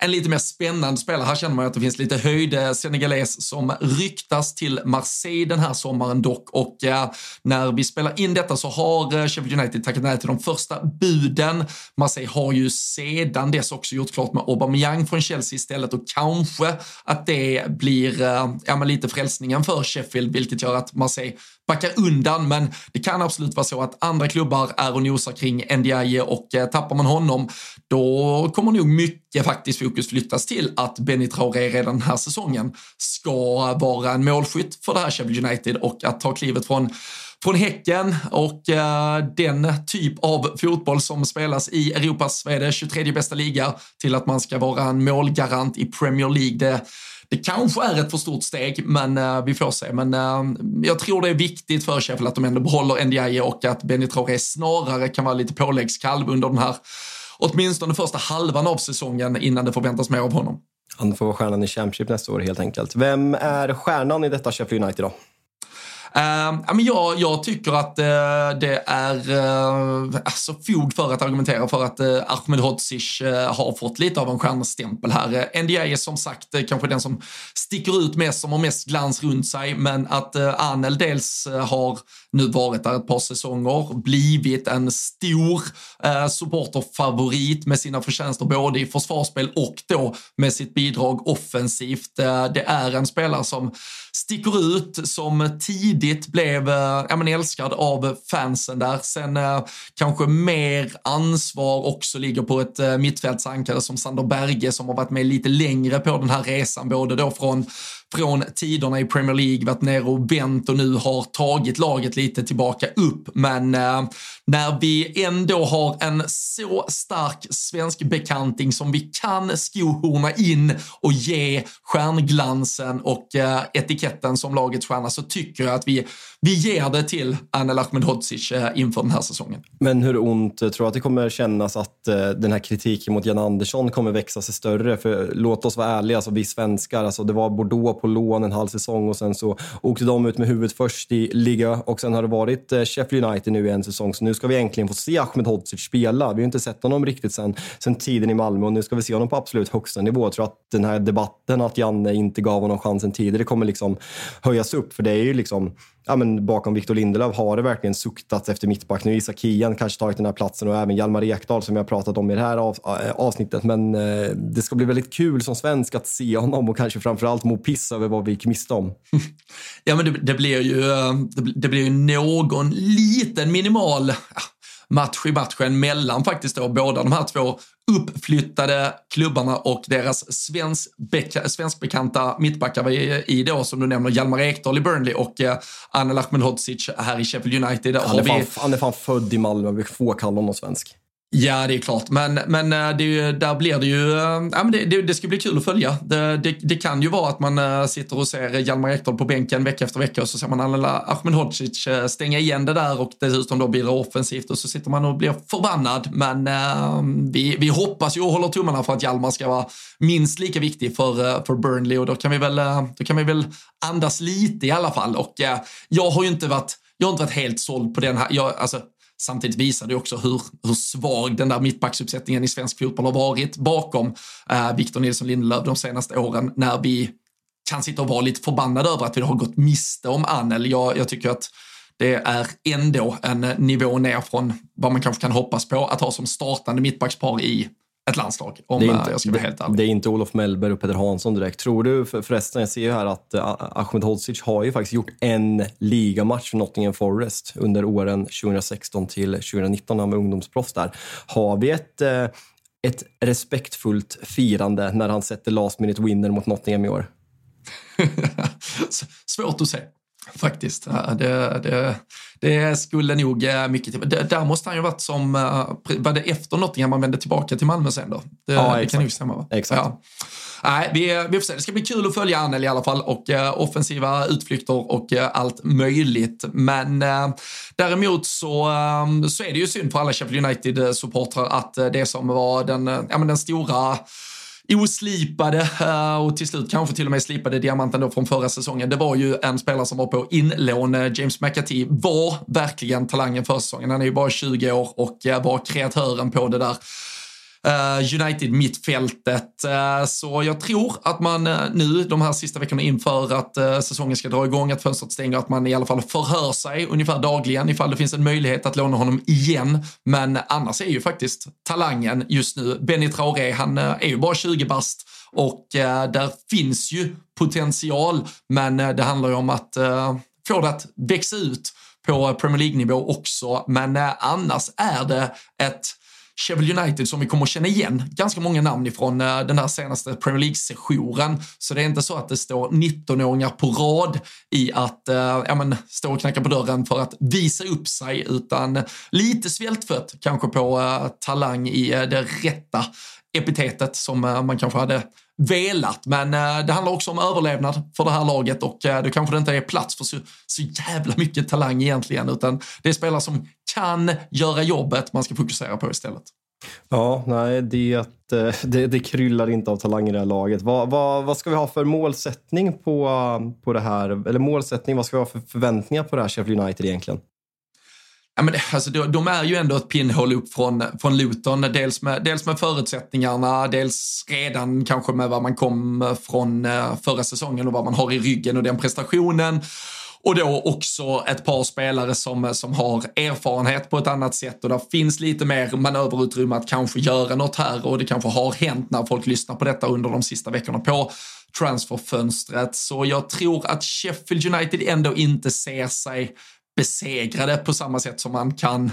en lite mer spännande spelare. Här känner man att det finns lite höjd senegales som ryktas till Marseille den här sommaren dock och eh, när vi spelar in detta så har eh, Sheffield United tackat nej till de första buden. Marseille har ju sedan dess också gjort klart med Aubameyang från Chelsea istället och kanske att det blir eh, ja, men lite frälsningen för Sheffield vilket gör att Marseille backar undan, men det kan absolut vara så att andra klubbar är och nosar kring Ndiaye och tappar man honom, då kommer nog mycket faktiskt fokus flyttas till att Benny Traoré redan den här säsongen ska vara en målskytt för det här Sheffield United och att ta klivet från från Häcken och eh, den typ av fotboll som spelas i Europas, vad är det, 23 bästa liga till att man ska vara en målgarant i Premier League. Det, det kanske är ett för stort steg, men uh, vi får se. Men uh, jag tror det är viktigt för Sheffield att de ändå behåller NDI och att Benny Traoré snarare kan vara lite påläggskalv under den här, åtminstone första halvan av säsongen innan det förväntas mer av honom. Han får vara stjärnan i Championship nästa år helt enkelt. Vem är stjärnan i detta Sheffield United då? Uh, jag, jag tycker att uh, det är uh, alltså fog för att argumentera för att uh, Ahmed Hodzic uh, har fått lite av en stjärnstämpel här. Uh, NDA är som sagt uh, kanske den som sticker ut mest, som har mest glans runt sig, men att uh, Anel dels har nu varit där ett par säsonger, blivit en stor uh, supporterfavorit med sina förtjänster både i försvarsspel och då med sitt bidrag offensivt. det är en spelare som sticker ut, som tidigt blev eh, ja, men älskad av fansen där. Sen eh, kanske mer ansvar också ligger på ett eh, mittfältsankare som Sander Berge som har varit med lite längre på den här resan, både då från från tiderna i Premier League, varit nere och vänt och nu har tagit laget lite tillbaka upp. Men eh, när vi ändå har en så stark svensk bekanting som vi kan skohorna in och ge stjärnglansen och eh, etiketten som lagets stjärna så tycker jag att vi, vi ger det till Anel Ahmedhodzic eh, inför den här säsongen. Men hur ont tror du att det kommer kännas att eh, den här kritiken mot Jan Andersson kommer växa sig större? För låt oss vara ärliga, alltså, vi svenskar, alltså, det var Bordeaux på lån en halv säsong och sen så åkte de ut med huvudet först i liga och sen har det varit eh, Sheffield United nu i en säsong. Så nu ska vi äntligen få se Ahmed Hodzic spela. Vi har inte sett honom riktigt sen, sen tiden i Malmö och nu ska vi se honom på absolut högsta nivå. Jag tror att den här debatten att Janne inte gav honom chansen tidigare kommer liksom höjas upp. För det är ju liksom ja, men bakom Victor Lindelöf har det verkligen suktats efter mittback. Nu har Isak Kian kanske tagit den här platsen och även Hjalmar Ekdal som jag pratat om i det här av, eh, avsnittet. Men eh, det ska bli väldigt kul som svensk att se honom och kanske framförallt må piss över vad vi gick miste om. (laughs) Ja, men det, det blir ju, eh, det, blir ju någon liten minimal match i matchen mellan faktiskt då båda de här två uppflyttade klubbarna och deras svenskbeka, svenskbekanta mittbackar i då, som du nämner, Hjalmar Ekdal i Burnley och eh, Anel Ahmedhodzic här i Sheffield United. Han är, fan, han är fan född i Malmö, vi får kalla honom svensk. Ja, det är klart. Men, men eh, det där blir det ju... Eh, ja, men det, det, det ska bli kul att följa. Det, det, det, kan ju vara att man eh, sitter och ser Hjalmar Ekdal på bänken vecka efter vecka och så ser man Ahmedhodzic stänga igen det där och dessutom då blir det offensivt och så sitter man och blir förbannad. Men vi, vi hoppas ju och håller tummarna för att Hjalmar ska vara minst lika viktig för, för Burnley och då kan vi väl, då kan vi väl andas lite i alla fall. Och jag har ju inte varit jag har inte varit helt såld på den här. Jag, alltså, Samtidigt visar det också hur, hur svag den där mittbacksuppsättningen i svensk fotboll har varit bakom eh, Victor Nilsson Lindelöf de senaste åren när vi kan sitta och vara lite förbannade över att vi har gått miste om Anel. Jag, jag tycker att det är ändå en eh, nivå ner från vad man kanske kan hoppas på att ha som startande mittbackspar i ett landslag, om det är inte, jag ska vara helt ärlig. Det är inte Olof Mellberg och Peder Hansson direkt. Tror du för, förresten, jag ser ju här att uh, Ahmed Hodzic har ju faktiskt gjort en ligamatch för Nottingham Forest under åren 2016 till 2019 när han var ungdomsproffs där. Har vi ett, uh, ett respektfullt firande när han sätter last minute winner mot Nottingham i år? (laughs) Svårt att se faktiskt. Det, det, det skulle nog eh, mycket till. Där måste han ju varit som, eh, var det efter Nottingham man vände tillbaka till Malmö sen då? Det, ja, det kan nog stämma va? Exakt. Ja. Nej, vi, vi får se. Det ska bli kul att följa Anel i alla fall och uh, offensiva utflykter och uh, allt möjligt. Men uh, däremot så, um, så är det ju synd för alla Sheffield United-supportrar att det som var den, ja, men den stora oslipade eh, och till slut kanske till och med slipade diamanten då från förra säsongen. Det var ju en spelare som var på inlån. Eh, James McAtee var verkligen talangen för säsongen. Han är ju bara 20 år och eh, var kreatören på det där Eh, United-mittfältet. Eh, så jag tror att man eh, nu de här sista veckorna inför att säsongen ska dra igång, att fönstret stänger, att man i alla fall förhör sig ungefär dagligen ifall det finns en möjlighet att låna honom igen. Men annars är ju faktiskt talangen just nu, Benny Traoré, han är ju bara 20 bast och där finns ju potential, men det handlar ju om att få det att växa ut på Premier League-nivå också. Men annars är det ett Sheffield United som vi kommer att känna igen ganska många namn ifrån eh, den här senaste Premier League-sessionen. Så det är inte så att det står 19-åringar på rad i att eh, ja, men, stå och knacka på dörren för att visa upp sig, utan lite svältfött kanske på eh, talang i eh, det rätta epitetet som eh, man kanske hade velat. Men eh, det handlar också om överlevnad för det här laget och eh, då kanske det inte är plats för så, så jävla mycket talang egentligen, utan det är spelare som kan göra jobbet man ska fokusera på istället. Ja, nej, det, eh, det, det kryllar inte av talang i det här laget. Vad, vad, vad ska vi ha för målsättning på, på det här? Eller målsättning, vad ska vi ha för förväntningar på det här Sheffield United egentligen? Ja, men alltså, de, de är ju ändå ett pinnhål upp från, från Luton. Dels med, dels med förutsättningarna, dels redan kanske med vad man kom eh, från eh, förra säsongen och vad man har i ryggen och den prestationen. Och då också ett par spelare som, eh, som har erfarenhet på ett annat sätt och där finns lite mer manöverutrymme att kanske göra något här och det kanske har hänt när folk lyssnar på detta under de sista veckorna på transferfönstret. Så jag tror att Sheffield United ändå inte ser sig besegrade på samma sätt som man kan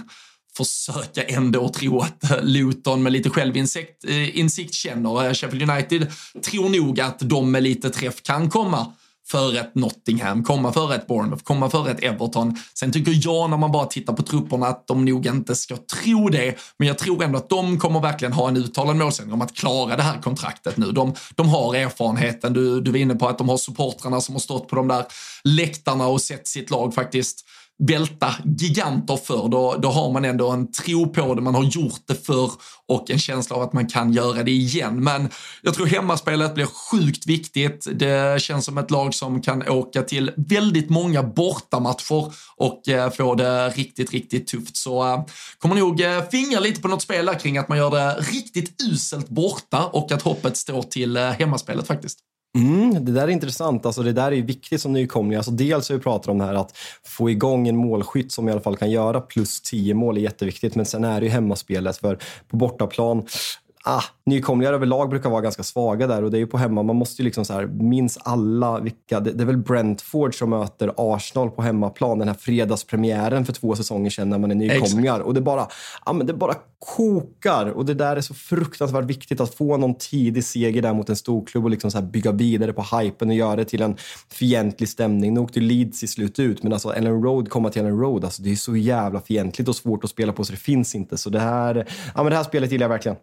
försöka ändå tro att Luton med lite självinsikt eh, insikt känner. Eh, Sheffield United tror nog att de med lite träff kan komma för ett Nottingham, komma för ett Bournemouth, komma för ett Everton. Sen tycker jag när man bara tittar på trupperna att de nog inte ska tro det, men jag tror ändå att de kommer verkligen ha en uttalad målsättning om att klara det här kontraktet nu. De, de har erfarenheten, du, du var inne på att de har supportrarna som har stått på de där läktarna och sett sitt lag faktiskt välta giganter för, då, då har man ändå en tro på det, man har gjort det för och en känsla av att man kan göra det igen. Men jag tror hemmaspelet blir sjukt viktigt. Det känns som ett lag som kan åka till väldigt många bortamatcher och eh, få det riktigt, riktigt tufft. Så eh, kommer nog eh, fingra lite på något spel där kring att man gör det riktigt uselt borta och att hoppet står till eh, hemmaspelet faktiskt. Mm, det där är intressant. Alltså, det där är viktigt som nykomling. Alltså, dels har vi pratat om det här att få igång en målskytt som i alla fall kan göra plus 10 mål är jätteviktigt. Men sen är det ju hemmaspelet. För på bortaplan, ah, nykomlingar överlag brukar vara ganska svaga där och det är ju på hemma. Man måste ju liksom så här, minns alla vilka, det, det, är väl Brentford som möter Arsenal på hemmaplan, den här fredagspremiären för två säsonger sedan när man är nykomlingar. Och det bara, ah, men det bara kokar och det där är så fruktansvärt viktigt att få någon tidig seger där mot en storklubb och liksom så bygga vidare på hypen och göra det till en fientlig stämning. Nu åkte Leeds i slut ut, men alltså Ellen Road komma till Ellen Road, alltså det är så jävla fientligt och svårt att spela på så det finns inte. Så det här, ja, men det här spelet gillar jag verkligen.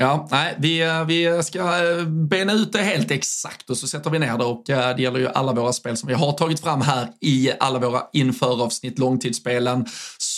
Ja, nej, vi, eh, vi ska eh, bena ut det helt exakt och så sätter vi ner det och eh, det gäller ju alla våra spel som vi har tagit fram här i alla våra införavsnitt, långtidsspelen,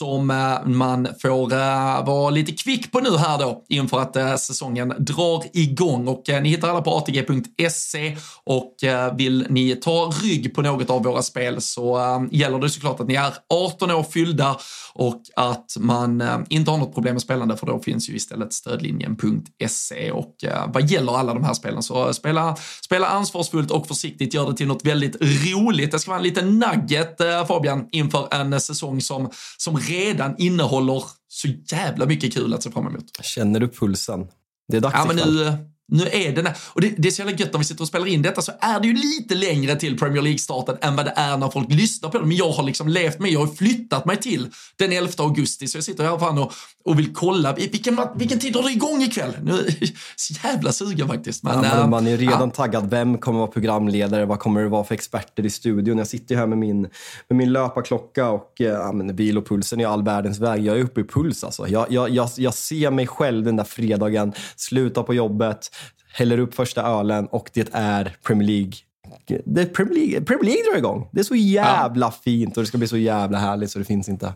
som eh, man får eh, vara lite kvick på nu här då inför att eh, säsongen drar igång. Och ni hittar alla på atg.se och vill ni ta rygg på något av våra spel så gäller det såklart att ni är 18 år fyllda. Och att man inte har något problem med spelande för då finns ju istället stödlinjen.se och vad gäller alla de här spelen så spela, spela ansvarsfullt och försiktigt, gör det till något väldigt roligt. Det ska vara en liten nugget Fabian inför en säsong som, som redan innehåller så jävla mycket kul att se fram emot. Känner du pulsen? Det är dags ja, men nu, nu är det, och det, det är så jävla gött när vi sitter och spelar in detta så är det ju lite längre till Premier League-starten än vad det är när folk lyssnar på det. Men jag har liksom levt med, jag har flyttat mig till den 11 augusti så jag sitter här fan och, och vill kolla, vilken, vilken tid har det igång ikväll? Nu är (laughs) så jävla sugen faktiskt. Men, ja, men äh, man är redan ja. taggad. Vem kommer vara programledare? Vad kommer det vara för experter i studion? Jag sitter här med min, med min löparklocka och eh, ja, men vilopulsen i all världens väg. Jag är uppe i puls alltså. Jag, jag, jag, jag ser mig själv den där fredagen, sluta på jobbet, häller upp första ölen och det är Premier League. Det är Premier League, Premier League drar igång. Det är så jävla fint och det ska bli så jävla härligt så det finns inte.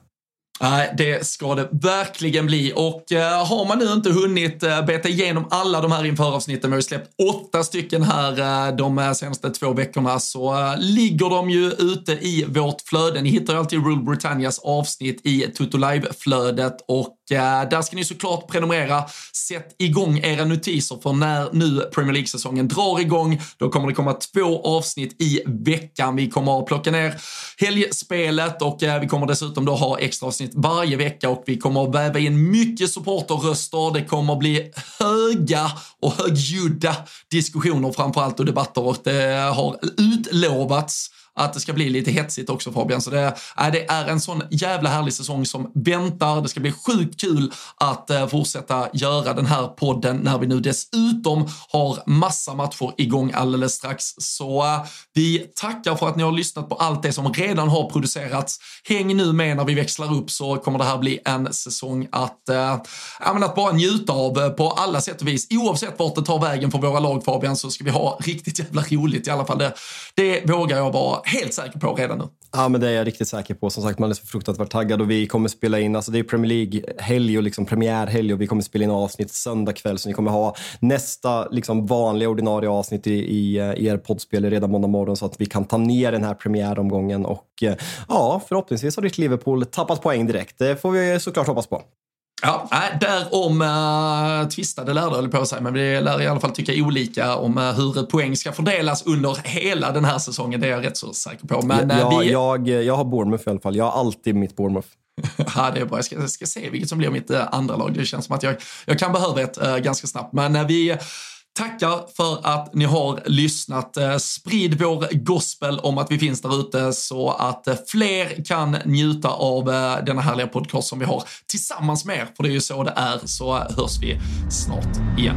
Nej, det ska det verkligen bli. Och eh, har man nu inte hunnit eh, beta igenom alla de här införavsnitten, vi har släppt åtta stycken här eh, de eh, senaste två veckorna, så eh, ligger de ju ute i vårt flöde. Ni hittar ju alltid Rule Britannias avsnitt i Tutto Live-flödet och Eh, där ska ni såklart prenumerera. Sätt igång era notiser för när nu Premier League-säsongen drar igång, då kommer det komma två avsnitt i veckan. Vi kommer att plocka ner helgspelet och eh, vi kommer dessutom då ha extra avsnitt varje vecka och vi kommer att väva in mycket supporterröster. Det kommer att bli höga och högljudda diskussioner framförallt och debatter och det har utlovats att det ska bli lite hetsigt också Fabian. Så det, äh, det är en sån jävla härlig säsong som väntar. Det ska bli sjukt kul att äh, fortsätta göra den här podden när vi nu dessutom har massa matcher igång alldeles strax. Så äh, vi tackar för att ni har lyssnat på allt det som redan har producerats. Häng nu med när vi växlar upp så kommer det här bli en säsong att, äh, att bara njuta av på alla sätt och vis. Oavsett vart det tar vägen för våra lag Fabian så ska vi ha riktigt jävla roligt i alla fall. Det, det vågar jag vara helt säker på redan nu. Ja, men det är jag riktigt säker på. Som sagt, man är så fruktansvärt taggad och vi kommer spela in, alltså det är Premier League-helg och liksom premiärhelg och vi kommer spela in avsnitt söndag kväll så ni kommer ha nästa liksom vanliga ordinarie avsnitt i, i, i er poddspel redan måndag morgon så att vi kan ta ner den här premiäromgången och eh, ja, förhoppningsvis har ditt Liverpool tappat poäng direkt. Det får vi såklart hoppas på. Ja, nej, därom uh, tvistade lärde höll på att säga, men vi lär i alla fall tycka olika om uh, hur poäng ska fördelas under hela den här säsongen. Det är jag rätt så säker på. Men, uh, ja, vi... jag, jag har Bournemouth i alla fall. Jag har alltid mitt Bournemouth. (laughs) ja, det är bra. Jag ska, jag ska se vilket som blir mitt andra lag. Det känns som att jag, jag kan behöva ett ganska snabbt. Men vi tackar för att ni har lyssnat. Eh, sprid vår gospel om att vi finns där ute så att eh, fler kan njuta av eh, denna härliga podcast som vi har tillsammans med er. För det är ju så det är, så hörs vi snart igen.